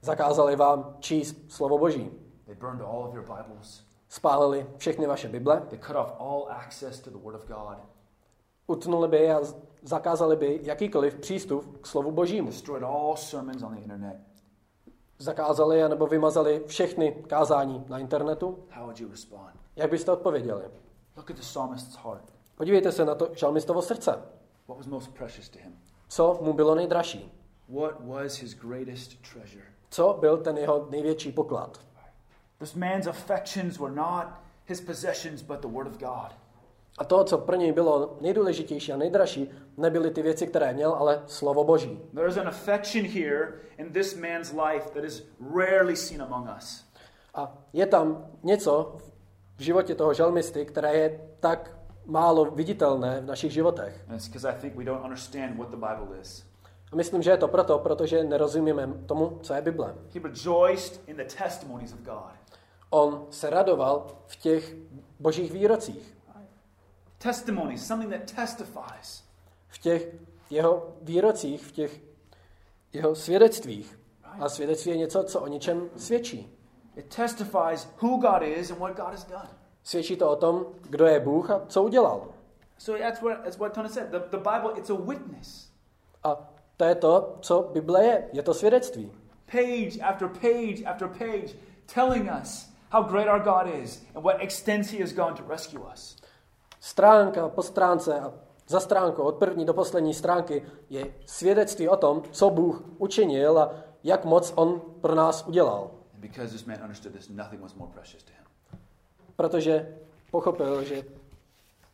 [SPEAKER 2] Zakázali vám číst slovo Boží?
[SPEAKER 1] They burned all of your Bibles.
[SPEAKER 2] Spálili všechny vaše Bible?
[SPEAKER 1] They cut off all access to the Word of God.
[SPEAKER 2] Utnuli by a zakázali by jakýkoliv přístup k slovu Božímu?
[SPEAKER 1] Destroyed all sermons on the internet.
[SPEAKER 2] Zakázali nebo vymazali všechny kázání na internetu?
[SPEAKER 1] How would you respond?
[SPEAKER 2] Jak byste odpověděli?
[SPEAKER 1] Look at the psalmist's heart.
[SPEAKER 2] Podívejte se na to žalmistovo srdce.
[SPEAKER 1] What was most precious to him?
[SPEAKER 2] Co mu bylo nejdražší?
[SPEAKER 1] What was his greatest treasure?
[SPEAKER 2] Co byl ten jeho největší poklad?
[SPEAKER 1] This man's affections were not his possessions, but the Word of God.
[SPEAKER 2] A to, co pro něj bylo nejdůležitější a nejdražší, nebyly ty věci, které měl, ale slovo Boží.
[SPEAKER 1] There is an affection here in this man's life that is rarely seen among us.
[SPEAKER 2] A je tam něco v životě toho žalmisty, které je tak málo viditelné v našich životech.
[SPEAKER 1] And it's because I think we don't understand what the Bible is.
[SPEAKER 2] A myslím, že je to proto, protože nerozumíme tomu, co je Bible. On se radoval v těch božích výrocích,
[SPEAKER 1] Testimonies, something that testifies.
[SPEAKER 2] v těch jeho výrocích, v těch jeho svědectvích. A svědectví je něco, co o něčem svědčí.
[SPEAKER 1] It testifies who God is and what God has done.
[SPEAKER 2] Svědčí to o tom, kdo je Bůh a co udělal.
[SPEAKER 1] So that's what, that's what Tony said. The, the Bible, it's a witness.
[SPEAKER 2] A to je to, co Bible je. Je to svědectví.
[SPEAKER 1] Page after page after page telling us how great our God is and what extents He has gone to rescue us.
[SPEAKER 2] Stránka po stránce a za stránkou od první do poslední stránky je svědectví o tom, co Bůh učinil a jak moc On pro nás udělal. Protože pochopil, že...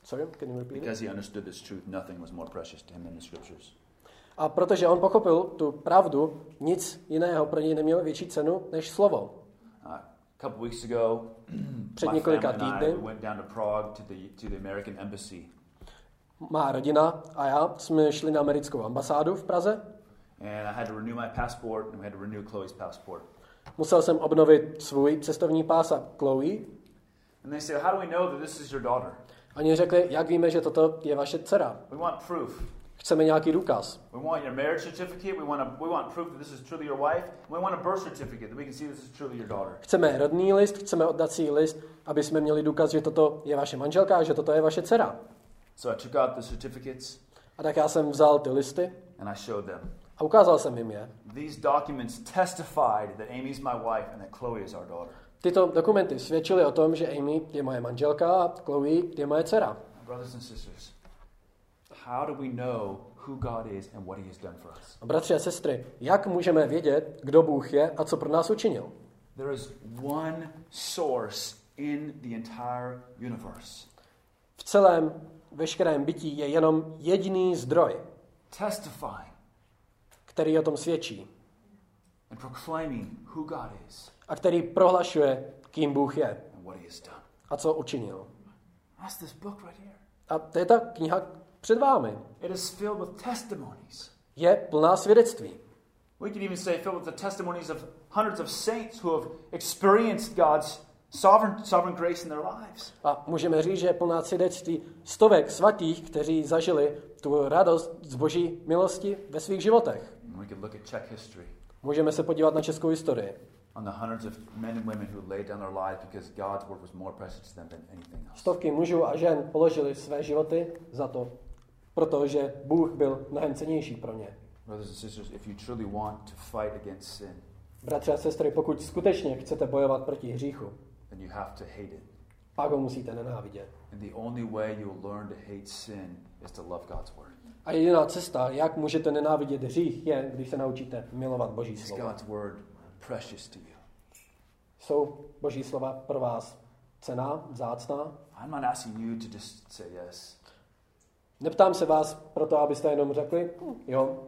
[SPEAKER 2] Sorry, can you repeat it?
[SPEAKER 1] Because he understood this truth, nothing was more precious to him than the scriptures.
[SPEAKER 2] A protože on pochopil tu pravdu, nic jiného pro něj nemělo větší cenu než slovo.
[SPEAKER 1] Couple weeks ago, <clears throat>
[SPEAKER 2] Před několika týdny
[SPEAKER 1] we went down to Prague to the, to the American embassy.
[SPEAKER 2] má rodina a já jsme šli na americkou ambasádu v Praze.
[SPEAKER 1] And I had to renew my passport, and we had to renew Chloe's passport.
[SPEAKER 2] Musel jsem obnovit svůj cestovní pás a Chloe.
[SPEAKER 1] And they said, How do we know that this is your daughter?
[SPEAKER 2] Oni řekli, jak víme, že toto je vaše dcera.
[SPEAKER 1] We want proof.
[SPEAKER 2] Chceme nějaký důkaz.
[SPEAKER 1] We want your marriage certificate. We want, a, we want proof that this is truly your wife. And we want a birth certificate that we can see this is truly your daughter.
[SPEAKER 2] Chceme rodný list, chceme oddací list, aby jsme měli důkaz, že toto je vaše manželka a že toto je vaše dcera.
[SPEAKER 1] So I took out the certificates
[SPEAKER 2] A tak já jsem vzal ty listy
[SPEAKER 1] and I showed them.
[SPEAKER 2] a ukázal jsem jim je.
[SPEAKER 1] These documents testified that Amy's my wife and that Chloe is our daughter.
[SPEAKER 2] Tyto dokumenty svědčily o tom, že Amy je moje manželka a Chloe je moje dcera.
[SPEAKER 1] Brothers and sisters, how do we know who God is and what He has done for us?
[SPEAKER 2] Bratři a sestry, jak můžeme vědět, kdo Bůh je a co pro nás učinil?
[SPEAKER 1] There is one source in the entire universe
[SPEAKER 2] V celém veškerém bytí je jenom jediný zdroj,
[SPEAKER 1] testifying
[SPEAKER 2] který o tom svědčí
[SPEAKER 1] and proclaiming who God is
[SPEAKER 2] a který prohlašuje, kým Bůh je
[SPEAKER 1] and what He has done.
[SPEAKER 2] a co učinil.
[SPEAKER 1] That's this book right here.
[SPEAKER 2] A to je ta kniha před vámi.
[SPEAKER 1] It is filled with testimonies.
[SPEAKER 2] Je plná svědectví.
[SPEAKER 1] We could even say filled with the testimonies of hundreds of saints who have experienced God's sovereign, sovereign grace in their lives.
[SPEAKER 2] A můžeme říct, že je plná svědectví stovek svatých, kteří zažili tu radost z boží milosti ve svých životech.
[SPEAKER 1] We could look at Czech history
[SPEAKER 2] Můžeme se podívat na českou historii.
[SPEAKER 1] on the hundreds of men and women who laid down their lives because God's word was more precious to them than anything else.
[SPEAKER 2] Stovky mužů a žen položili své životy za to, protože Bůh byl mnohem cenější pro ně.
[SPEAKER 1] Brothers and sisters, if you truly want to fight against sin,
[SPEAKER 2] Bratři a sestry, pokud skutečně chcete bojovat proti hříchu,
[SPEAKER 1] then you have to hate it.
[SPEAKER 2] pak ho musíte nenávidět.
[SPEAKER 1] And the only way you'll learn to hate sin is to love God's word.
[SPEAKER 2] A jediná cesta, jak můžete nenávidět hřích, je, když se naučíte milovat Boží slovo.
[SPEAKER 1] God's word precious to you?
[SPEAKER 2] Jsou Boží slova pro vás cená, vzácná?
[SPEAKER 1] I'm not asking you to just say yes.
[SPEAKER 2] Neptám se vás proto, abyste jenom řekli, "Hm, jo,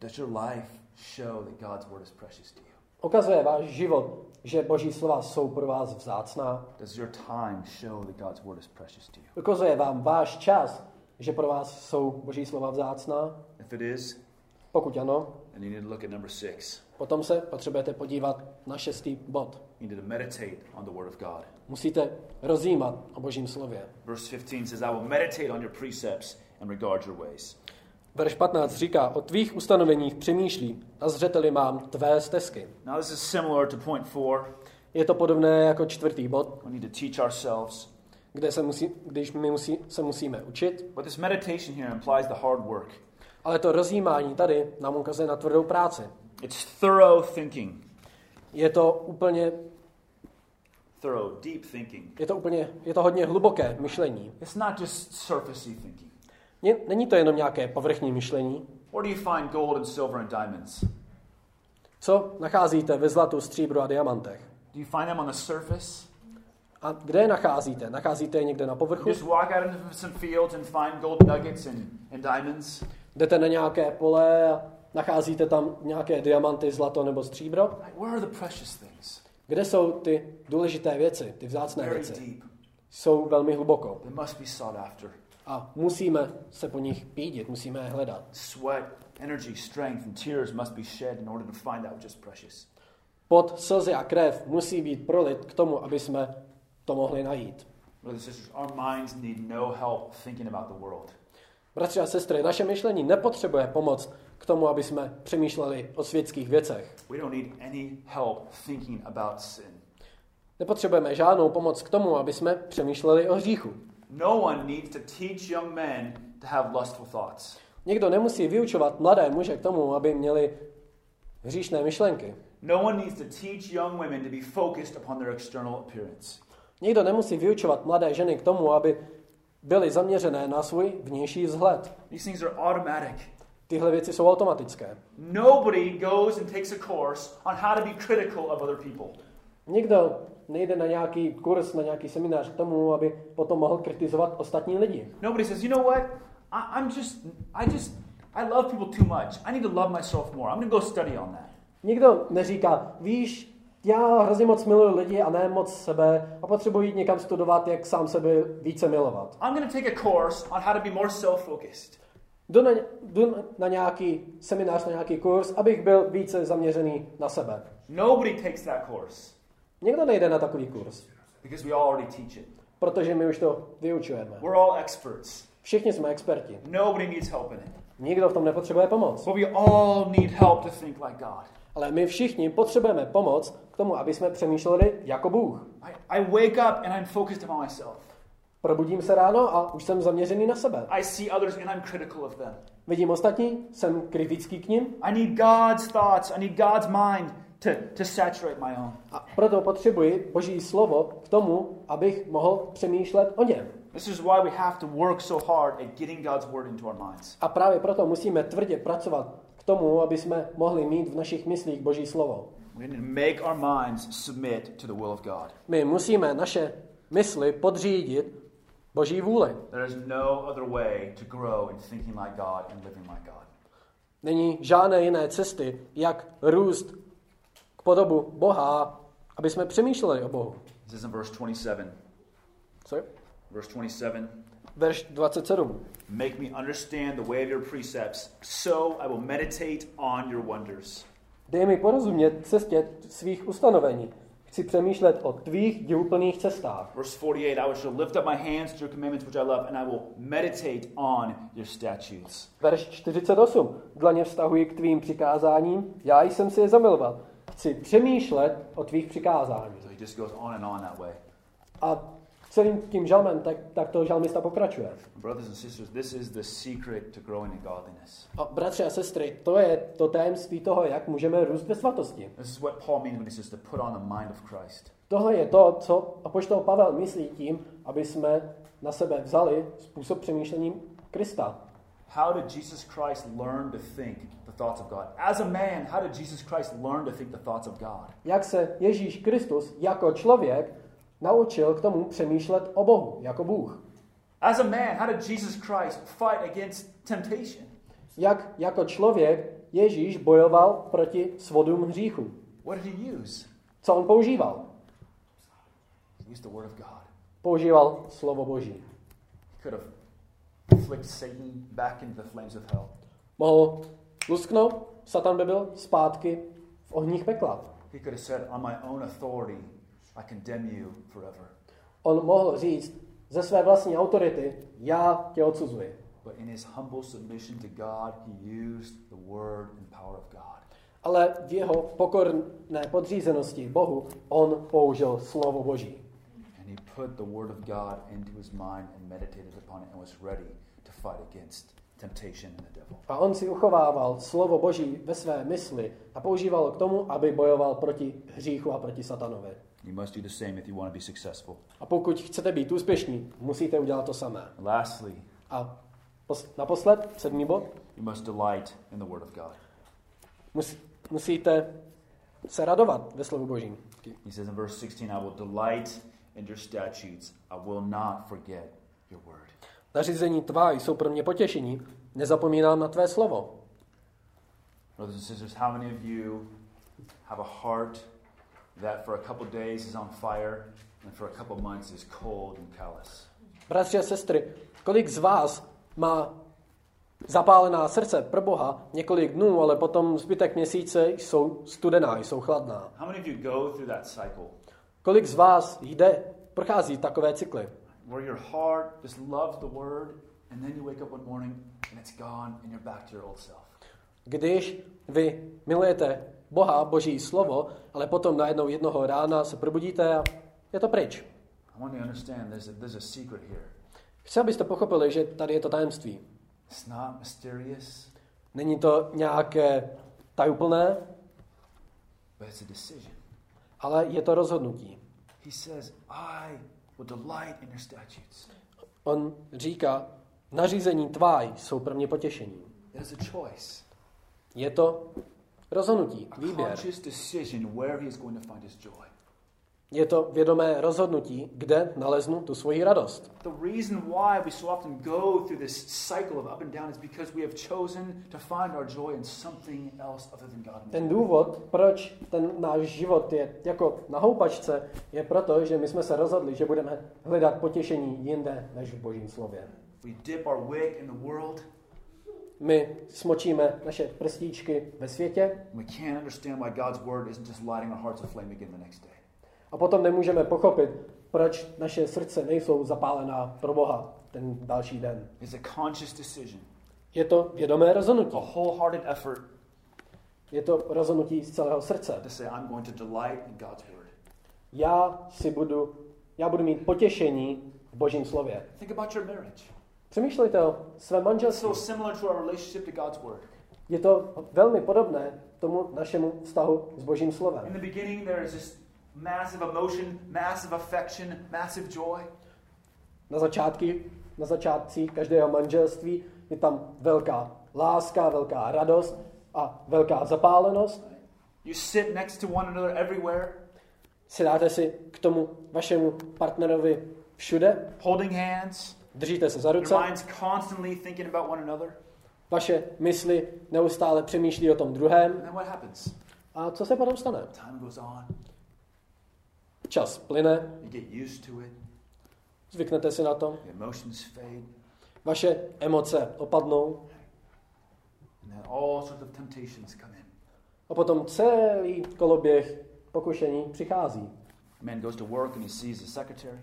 [SPEAKER 1] Does your life show that God's word is precious to you?
[SPEAKER 2] ukazuje váš život, že Boží slova jsou pro vás vzácná.
[SPEAKER 1] Does your time show that God's word is precious to you?
[SPEAKER 2] Ukazuje vám váš čas, že pro vás jsou Boží slova vzácná.
[SPEAKER 1] If it is,
[SPEAKER 2] Pokud ano,
[SPEAKER 1] you need to look at number six.
[SPEAKER 2] potom se potřebujete podívat na šestý bod.
[SPEAKER 1] You need to meditate on the word of God.
[SPEAKER 2] Musíte rozjímat o Božím slově.
[SPEAKER 1] Verse 15 says, I will meditate on your precepts and regard your ways.
[SPEAKER 2] Verš 15 říká, o tvých ustanoveních přemýšlí a zřeteli mám tvé stezky.
[SPEAKER 1] Now, this is similar to point four.
[SPEAKER 2] Je to podobné jako čtvrtý bod,
[SPEAKER 1] We need to teach ourselves.
[SPEAKER 2] kde se musí, když my musí, se musíme učit.
[SPEAKER 1] But this meditation here implies the hard work.
[SPEAKER 2] Ale to rozjímání tady nám ukazuje na tvrdou práci.
[SPEAKER 1] It's thorough thinking,
[SPEAKER 2] Je to úplně,
[SPEAKER 1] thorough, deep thinking.
[SPEAKER 2] je to úplně, je to hodně hluboké myšlení.
[SPEAKER 1] It's not just surfacey thinking.
[SPEAKER 2] Není to jenom nějaké povrchní myšlení.
[SPEAKER 1] Where do you find gold and silver and diamonds?
[SPEAKER 2] Co nacházíte ve zlatu, stříbru a diamantech?
[SPEAKER 1] Do you find them on the surface?
[SPEAKER 2] A kde je nacházíte? Nacházíte je někde na povrchu?
[SPEAKER 1] just walk out into some fields and find gold nuggets and, and diamonds?
[SPEAKER 2] Jdete na nějaké pole a nacházíte tam nějaké diamanty, zlato nebo stříbro?
[SPEAKER 1] Where are the precious things?
[SPEAKER 2] Kde jsou ty důležité věci, ty vzácné
[SPEAKER 1] Very
[SPEAKER 2] věci?
[SPEAKER 1] deep.
[SPEAKER 2] Jsou velmi hluboko.
[SPEAKER 1] They must be sought after.
[SPEAKER 2] A musíme se po nich pídit, musíme je hledat.
[SPEAKER 1] Sweat, energy, strength, and tears must be shed in order to find out just precious.
[SPEAKER 2] Pot, slzy a krev musí být prolit k tomu, aby jsme to mohli najít.
[SPEAKER 1] Brothers and sisters, our minds need no help thinking about the world.
[SPEAKER 2] Bratři a sestry, naše myšlení nepotřebuje pomoc k tomu, aby jsme přemýšleli o světských věcech.
[SPEAKER 1] We don't need any help thinking about sin.
[SPEAKER 2] Nepotřebujeme žádnou pomoc k tomu, aby jsme přemýšleli o hříchu.
[SPEAKER 1] No one needs to teach young men to have lustful thoughts.
[SPEAKER 2] Někdo nemusí vyučovat mladé muže k tomu, aby měli hříšné myšlenky.
[SPEAKER 1] No one needs to teach young women to be focused upon their external appearance.
[SPEAKER 2] Někdo nemusí vyučovat mladé ženy k tomu, aby byly zaměřené na svůj vnější vzhled.
[SPEAKER 1] These things are automatic.
[SPEAKER 2] Tyhle věci jsou automatické.
[SPEAKER 1] Nobody goes and takes a course on how to be critical of other people.
[SPEAKER 2] Nikdo nejde na nějaký kurz, na nějaký seminář k tomu, aby potom mohl kritizovat ostatní lidi.
[SPEAKER 1] Nobody says, you know what? I, I'm just, I just, I love people too much. I need to love myself more. I'm going to go study on that.
[SPEAKER 2] Nikdo neříká, víš, já hrozně moc miluji lidi a ne moc sebe a potřebuji jít někam studovat, jak sám sebe více milovat.
[SPEAKER 1] I'm going to take a course on how to be more self-focused.
[SPEAKER 2] Jdu na, jdu na nějaký seminář, na nějaký kurz, abych byl více zaměřený na sebe.
[SPEAKER 1] Nobody takes that course
[SPEAKER 2] Někdo nejde na takový kurz,
[SPEAKER 1] because we already teach it.
[SPEAKER 2] protože my už to vyučujeme.
[SPEAKER 1] We're all experts.
[SPEAKER 2] Všichni jsme experti.
[SPEAKER 1] Nobody needs help in it.
[SPEAKER 2] Nikdo v tom nepotřebuje pomoc.
[SPEAKER 1] But we all need help to think like God.
[SPEAKER 2] Ale my všichni potřebujeme pomoc k tomu, aby jsme přemýšleli jako Bůh.
[SPEAKER 1] I, I wake up and I'm focused on myself.
[SPEAKER 2] Probudím se ráno a už jsem zaměřený na sebe.
[SPEAKER 1] I see others and I'm critical of them.
[SPEAKER 2] Vidím ostatní, jsem kritický k ním
[SPEAKER 1] I need God's thoughts. I need God's mind to, to saturate my own.
[SPEAKER 2] a proto potřebuji Boží slovo k tomu, abych mohl přemýšlet o něm.
[SPEAKER 1] This is why we have to work so hard at getting God's word into our minds.
[SPEAKER 2] A právě proto musíme tvrdě pracovat k tomu, aby jsme mohli mít v našich myslích Boží slovo.
[SPEAKER 1] We need to make our minds submit to the will of God.
[SPEAKER 2] My musíme naše mysli podřídit Boží vůli.
[SPEAKER 1] There is no other way to grow in thinking like God and living like God.
[SPEAKER 2] Není žádné jiné cesty, jak růst podobu Boha, aby jsme přemýšleli o Bohu.
[SPEAKER 1] This is in verse 27.
[SPEAKER 2] Co?
[SPEAKER 1] Verse 27.
[SPEAKER 2] Verš 27.
[SPEAKER 1] Make me understand the way of your precepts, so I will meditate on your wonders.
[SPEAKER 2] Dej mi porozumět cestě svých ustanovení. Chci přemýšlet o tvých divuplných cestách.
[SPEAKER 1] Verse 48 I shall lift up my hands to your commandments which I love, and I will meditate on your statutes.
[SPEAKER 2] Verš 48. Dlaně vztahuji k tvým přikázáním, já jsem si je zamiloval. Chci přemýšlet o tvých přikázáních.
[SPEAKER 1] So he just goes on and on that way.
[SPEAKER 2] A celým tím žalmem, tak, tak to žalmista pokračuje.
[SPEAKER 1] Brothers and sisters, this is the secret to growing in godliness.
[SPEAKER 2] A bratři a sestry, to je to tajemství toho, jak můžeme růst ve svatosti.
[SPEAKER 1] This is what Paul means when he says to put on the mind of Christ.
[SPEAKER 2] Tohle je to, co apoštol Pavel myslí tím, aby jsme na sebe vzali způsob přemýšlení Krista.
[SPEAKER 1] How did Jesus Christ learn to think the thoughts of God? As a man, how did Jesus Christ learn to think the thoughts of God?
[SPEAKER 2] Jak se Ježíš Kristus jako člověk naučil k tomu přemýšlet o Bohu, jako Bůh.
[SPEAKER 1] As a man, how did Jesus Christ fight against temptation?
[SPEAKER 2] Jak jako člověk Ježíš bojoval proti svodům hříchu.
[SPEAKER 1] What did he use?
[SPEAKER 2] Co on používal?
[SPEAKER 1] He used the Word of God.
[SPEAKER 2] Používal slovo Boží.
[SPEAKER 1] Could have flicked Satan back into the flames of hell.
[SPEAKER 2] Mohl lusknout, Satan by byl zpátky v ohních pekla.
[SPEAKER 1] He could have said, On my own authority, I condemn you forever.
[SPEAKER 2] On mohl říct ze své vlastní autority, já tě odsuzuji.
[SPEAKER 1] But in his humble submission to God, he used the Word and power of God.
[SPEAKER 2] Ale v jeho pokorné podřízenosti Bohu on použil slovo Boží.
[SPEAKER 1] Put the Word of God into his mind and meditated upon it and was ready to fight against temptation and the devil.
[SPEAKER 2] A on si uchovával slovo Boží ve své mysli a používal k tomu, aby bojoval proti hříchu a proti satanovi.
[SPEAKER 1] You must do the same if you want to be successful.
[SPEAKER 2] A pokud chcete být úspěšní, musíte udělat to samé.
[SPEAKER 1] Lastly,
[SPEAKER 2] A pos- naposled, sedmý bod,
[SPEAKER 1] you must delight in the Word of God.
[SPEAKER 2] mus- musíte se radovat ve slovu Božím. 16.
[SPEAKER 1] He says in verse 16, I will delight in your statutes. I will not forget your word.
[SPEAKER 2] Nařízení tvá jsou pro mě potěšení, nezapomínám na tvé slovo.
[SPEAKER 1] Brothers and sisters, how many of you have a heart that for a couple days is on fire and for a couple months is cold and callous?
[SPEAKER 2] Bratři a sestry, kolik z vás má zapálená srdce pro Boha několik dnů, ale potom zbytek měsíce jsou studená, jsou chladná.
[SPEAKER 1] How many of you go through that cycle
[SPEAKER 2] Kolik z vás jde, prochází takové cykly,
[SPEAKER 1] where your heart just loves the word and then you wake up one morning and it's gone and you're back to your old self?
[SPEAKER 2] když vy milujete Boha, Boží slovo, ale potom najednou jednoho rána se probudíte a je to pryč.
[SPEAKER 1] I want you to understand there's a, there's a secret here.
[SPEAKER 2] Chci, abyste pochopili, že tady je to tajemství.
[SPEAKER 1] It's not mysterious,
[SPEAKER 2] Není to nějaké tajuplné,
[SPEAKER 1] but it's a decision.
[SPEAKER 2] Ale je to rozhodnutí.
[SPEAKER 1] He says, I will delight in your statutes.
[SPEAKER 2] On říká, nařízení tvá jsou pro mě potěšení.
[SPEAKER 1] It is a choice,
[SPEAKER 2] Je to rozhodnutí,
[SPEAKER 1] a
[SPEAKER 2] výběr.
[SPEAKER 1] conscious decision where he is going to find his joy.
[SPEAKER 2] Je to vědomé rozhodnutí, kde naleznu tu svoji radost.
[SPEAKER 1] The reason why we so often go through this cycle of up and down is because we have chosen to find our joy in something else other than God. and His
[SPEAKER 2] Ten důvod, proč ten náš život je jako na houpačce, je proto, že my jsme se rozhodli, že budeme hledat potěšení jinde než v Božím slově.
[SPEAKER 1] We dip our wick in the world.
[SPEAKER 2] My smočíme naše prstíčky ve světě
[SPEAKER 1] We can't understand why God's word isn't just lighting our hearts aflame again the next day.
[SPEAKER 2] A potom nemůžeme pochopit, proč naše srdce nejsou zapálená pro Boha ten další den.
[SPEAKER 1] It's a conscious decision,
[SPEAKER 2] Je to vědomé rozhodnutí.
[SPEAKER 1] a wholehearted effort
[SPEAKER 2] Je to rozhodnutí z celého srdce.
[SPEAKER 1] to say, I'm going to delight in God's word.
[SPEAKER 2] Já si budu, já budu mít potěšení v Božím slově.
[SPEAKER 1] Think about your marriage.
[SPEAKER 2] Přemýšlejte o svém
[SPEAKER 1] It's
[SPEAKER 2] manželství.
[SPEAKER 1] so similar to our relationship to God's word.
[SPEAKER 2] Je to velmi podobné tomu našemu vztahu s Božím
[SPEAKER 1] In
[SPEAKER 2] slovem.
[SPEAKER 1] the beginning, there is this massive emotion, massive affection, massive joy.
[SPEAKER 2] Na začátky, na začátcích každého manželství je tam velká láska, velká radost a velká zapálenost.
[SPEAKER 1] You sit next to one another everywhere,
[SPEAKER 2] Sedáte si k tomu vašemu partnerovi všude,
[SPEAKER 1] holding hands.
[SPEAKER 2] držíte se za ruce,
[SPEAKER 1] Your mind's constantly thinking about one another.
[SPEAKER 2] vaše mysli neustále přemýšlí o tom druhém.
[SPEAKER 1] And what happens?
[SPEAKER 2] A co se potom stane?
[SPEAKER 1] Time goes on.
[SPEAKER 2] Čas plyne, zvyknete si na to, vaše emoce opadnou. A potom celý koloběh pokušení přichází.
[SPEAKER 1] A man goes to work and he sees the secretary.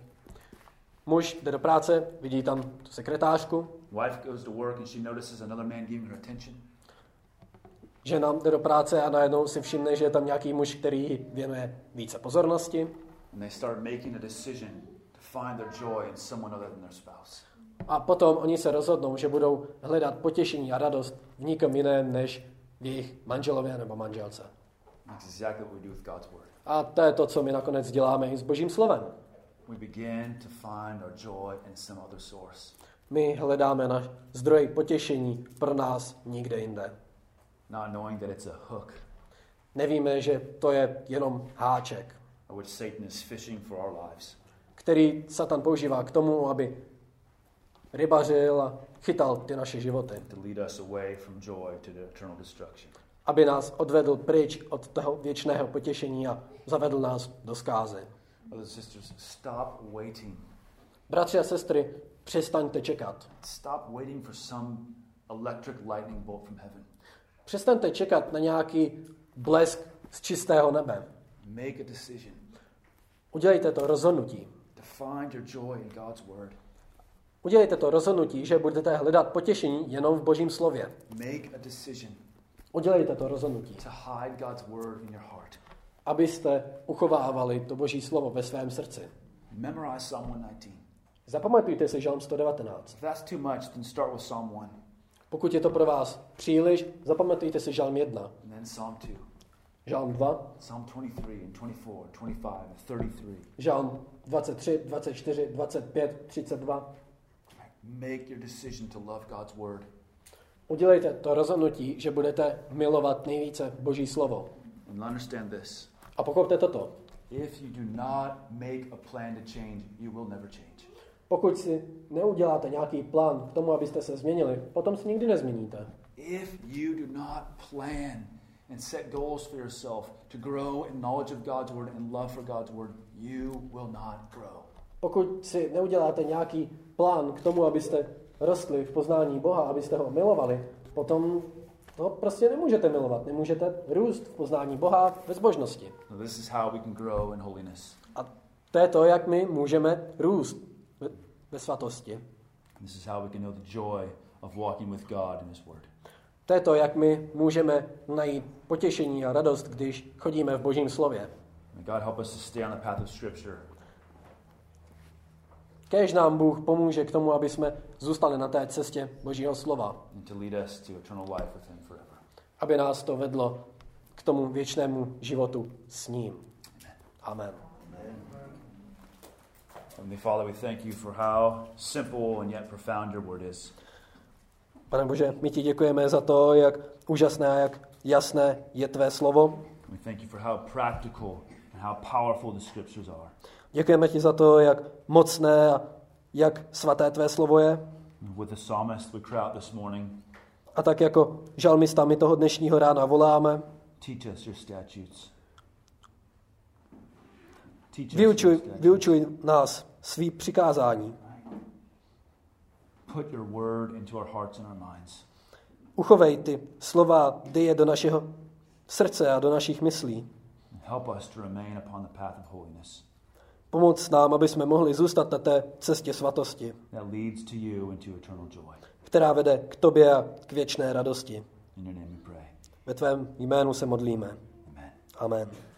[SPEAKER 2] Muž jde do práce, vidí tam tu sekretářku,
[SPEAKER 1] Wife goes to work and she notices another man giving her attention.
[SPEAKER 2] žena jde do práce a najednou si všimne, že je tam nějaký muž, který věnuje více pozornosti
[SPEAKER 1] And they start making a decision to find their joy in someone other than their spouse.
[SPEAKER 2] a potom oni se rozhodnou, že budou hledat potěšení a radost v nikom jiném než v jejich manželově nebo manželce.
[SPEAKER 1] Exactly what we do with God's word.
[SPEAKER 2] A to je to, co my nakonec děláme i s Božím slovem.
[SPEAKER 1] We begin to find our joy in some other source,
[SPEAKER 2] My hledáme na zdroj potěšení pro nás nikde jinde.
[SPEAKER 1] not knowing that it's a hook
[SPEAKER 2] Nevíme, že to je jenom háček,
[SPEAKER 1] of which Satan is fishing for our lives.
[SPEAKER 2] který Satan používá k tomu, aby rybařil a chytal ty naše životy.
[SPEAKER 1] to lead us away from joy to the eternal destruction.
[SPEAKER 2] Aby nás odvedl pryč od toho věčného potěšení a zavedl nás do
[SPEAKER 1] waiting.
[SPEAKER 2] Bratři a sestry, přestaňte čekat.
[SPEAKER 1] Stop waiting for some electric lightning bolt from heaven.
[SPEAKER 2] Přestaňte čekat na nějaký blesk z čistého nebe.
[SPEAKER 1] Make a decision
[SPEAKER 2] Udělejte to rozhodnutí. Udělejte to rozhodnutí, že budete hledat potěšení jenom v Božím slově. Udělejte to rozhodnutí, abyste uchovávali to Boží slovo ve svém srdci.
[SPEAKER 1] Memorize Psalm 119.
[SPEAKER 2] Zapamatujte si Žalm 119.
[SPEAKER 1] If that's too much, then start with Psalm 1
[SPEAKER 2] Pokud je to pro vás příliš, zapamatujte si Žalm 1, Žalm 2,
[SPEAKER 1] Psalm 23 and 24, 25 and 33.
[SPEAKER 2] Žalm 23, 24, 25, 32.
[SPEAKER 1] Make your decision to love God's word.
[SPEAKER 2] Udělejte to rozhodnutí, že budete milovat nejvíce Boží slovo.
[SPEAKER 1] And understand this
[SPEAKER 2] A pochopte toto.
[SPEAKER 1] If you do not make a plan to change, you will never change.
[SPEAKER 2] Pokud si neuděláte nějaký plán k tomu, abyste se změnili, potom se nikdy nezměníte.
[SPEAKER 1] If you do not plan and set goals for yourself to grow in knowledge of God's word and love for God's word, you will not grow.
[SPEAKER 2] Pokud si neuděláte nějaký plán k tomu, abyste rostli v poznání Boha, abyste ho milovali, potom to prostě nemůžete milovat. Nemůžete růst v poznání Boha ve zbožnosti.
[SPEAKER 1] This is how we can grow in holiness.
[SPEAKER 2] A to je to, jak my můžeme růst ve, ve svatosti.
[SPEAKER 1] This is how we can know the joy of walking with God in His Word.
[SPEAKER 2] To je to, jak my můžeme najít potěšení a radost, když chodíme v Božím slově.
[SPEAKER 1] God help us to stay on the path of Scripture
[SPEAKER 2] Kéž nám Bůh pomůže k tomu, aby jsme zůstali na té cestě Božího slova. Aby nás to vedlo k tomu věčnému životu s ním. Amen.
[SPEAKER 1] Heavenly Father, we thank you for how simple and yet profound your word is.
[SPEAKER 2] Pane Bože, my ti děkujeme za to, jak úžasné a jak jasné je tvé slovo. Děkujeme ti za to, jak mocné a jak svaté tvé slovo je. A tak jako žalmista my toho dnešního rána voláme.
[SPEAKER 1] teach us your statutes. Teach us your
[SPEAKER 2] Vyučuj, vyučuj nás svý přikázání.
[SPEAKER 1] Put your word into our hearts and our minds.
[SPEAKER 2] Uchovej ty slova, dej je do našeho srdce a do našich myslí.
[SPEAKER 1] Help us to remain upon the path of holiness
[SPEAKER 2] Pomoc nám, aby jsme mohli zůstat na té cestě svatosti,
[SPEAKER 1] that leads to you eternal joy.
[SPEAKER 2] která vede k tobě a k věčné radosti.
[SPEAKER 1] In your name we pray.
[SPEAKER 2] Ve tvém jménu se modlíme.
[SPEAKER 1] Amen.
[SPEAKER 2] Amen.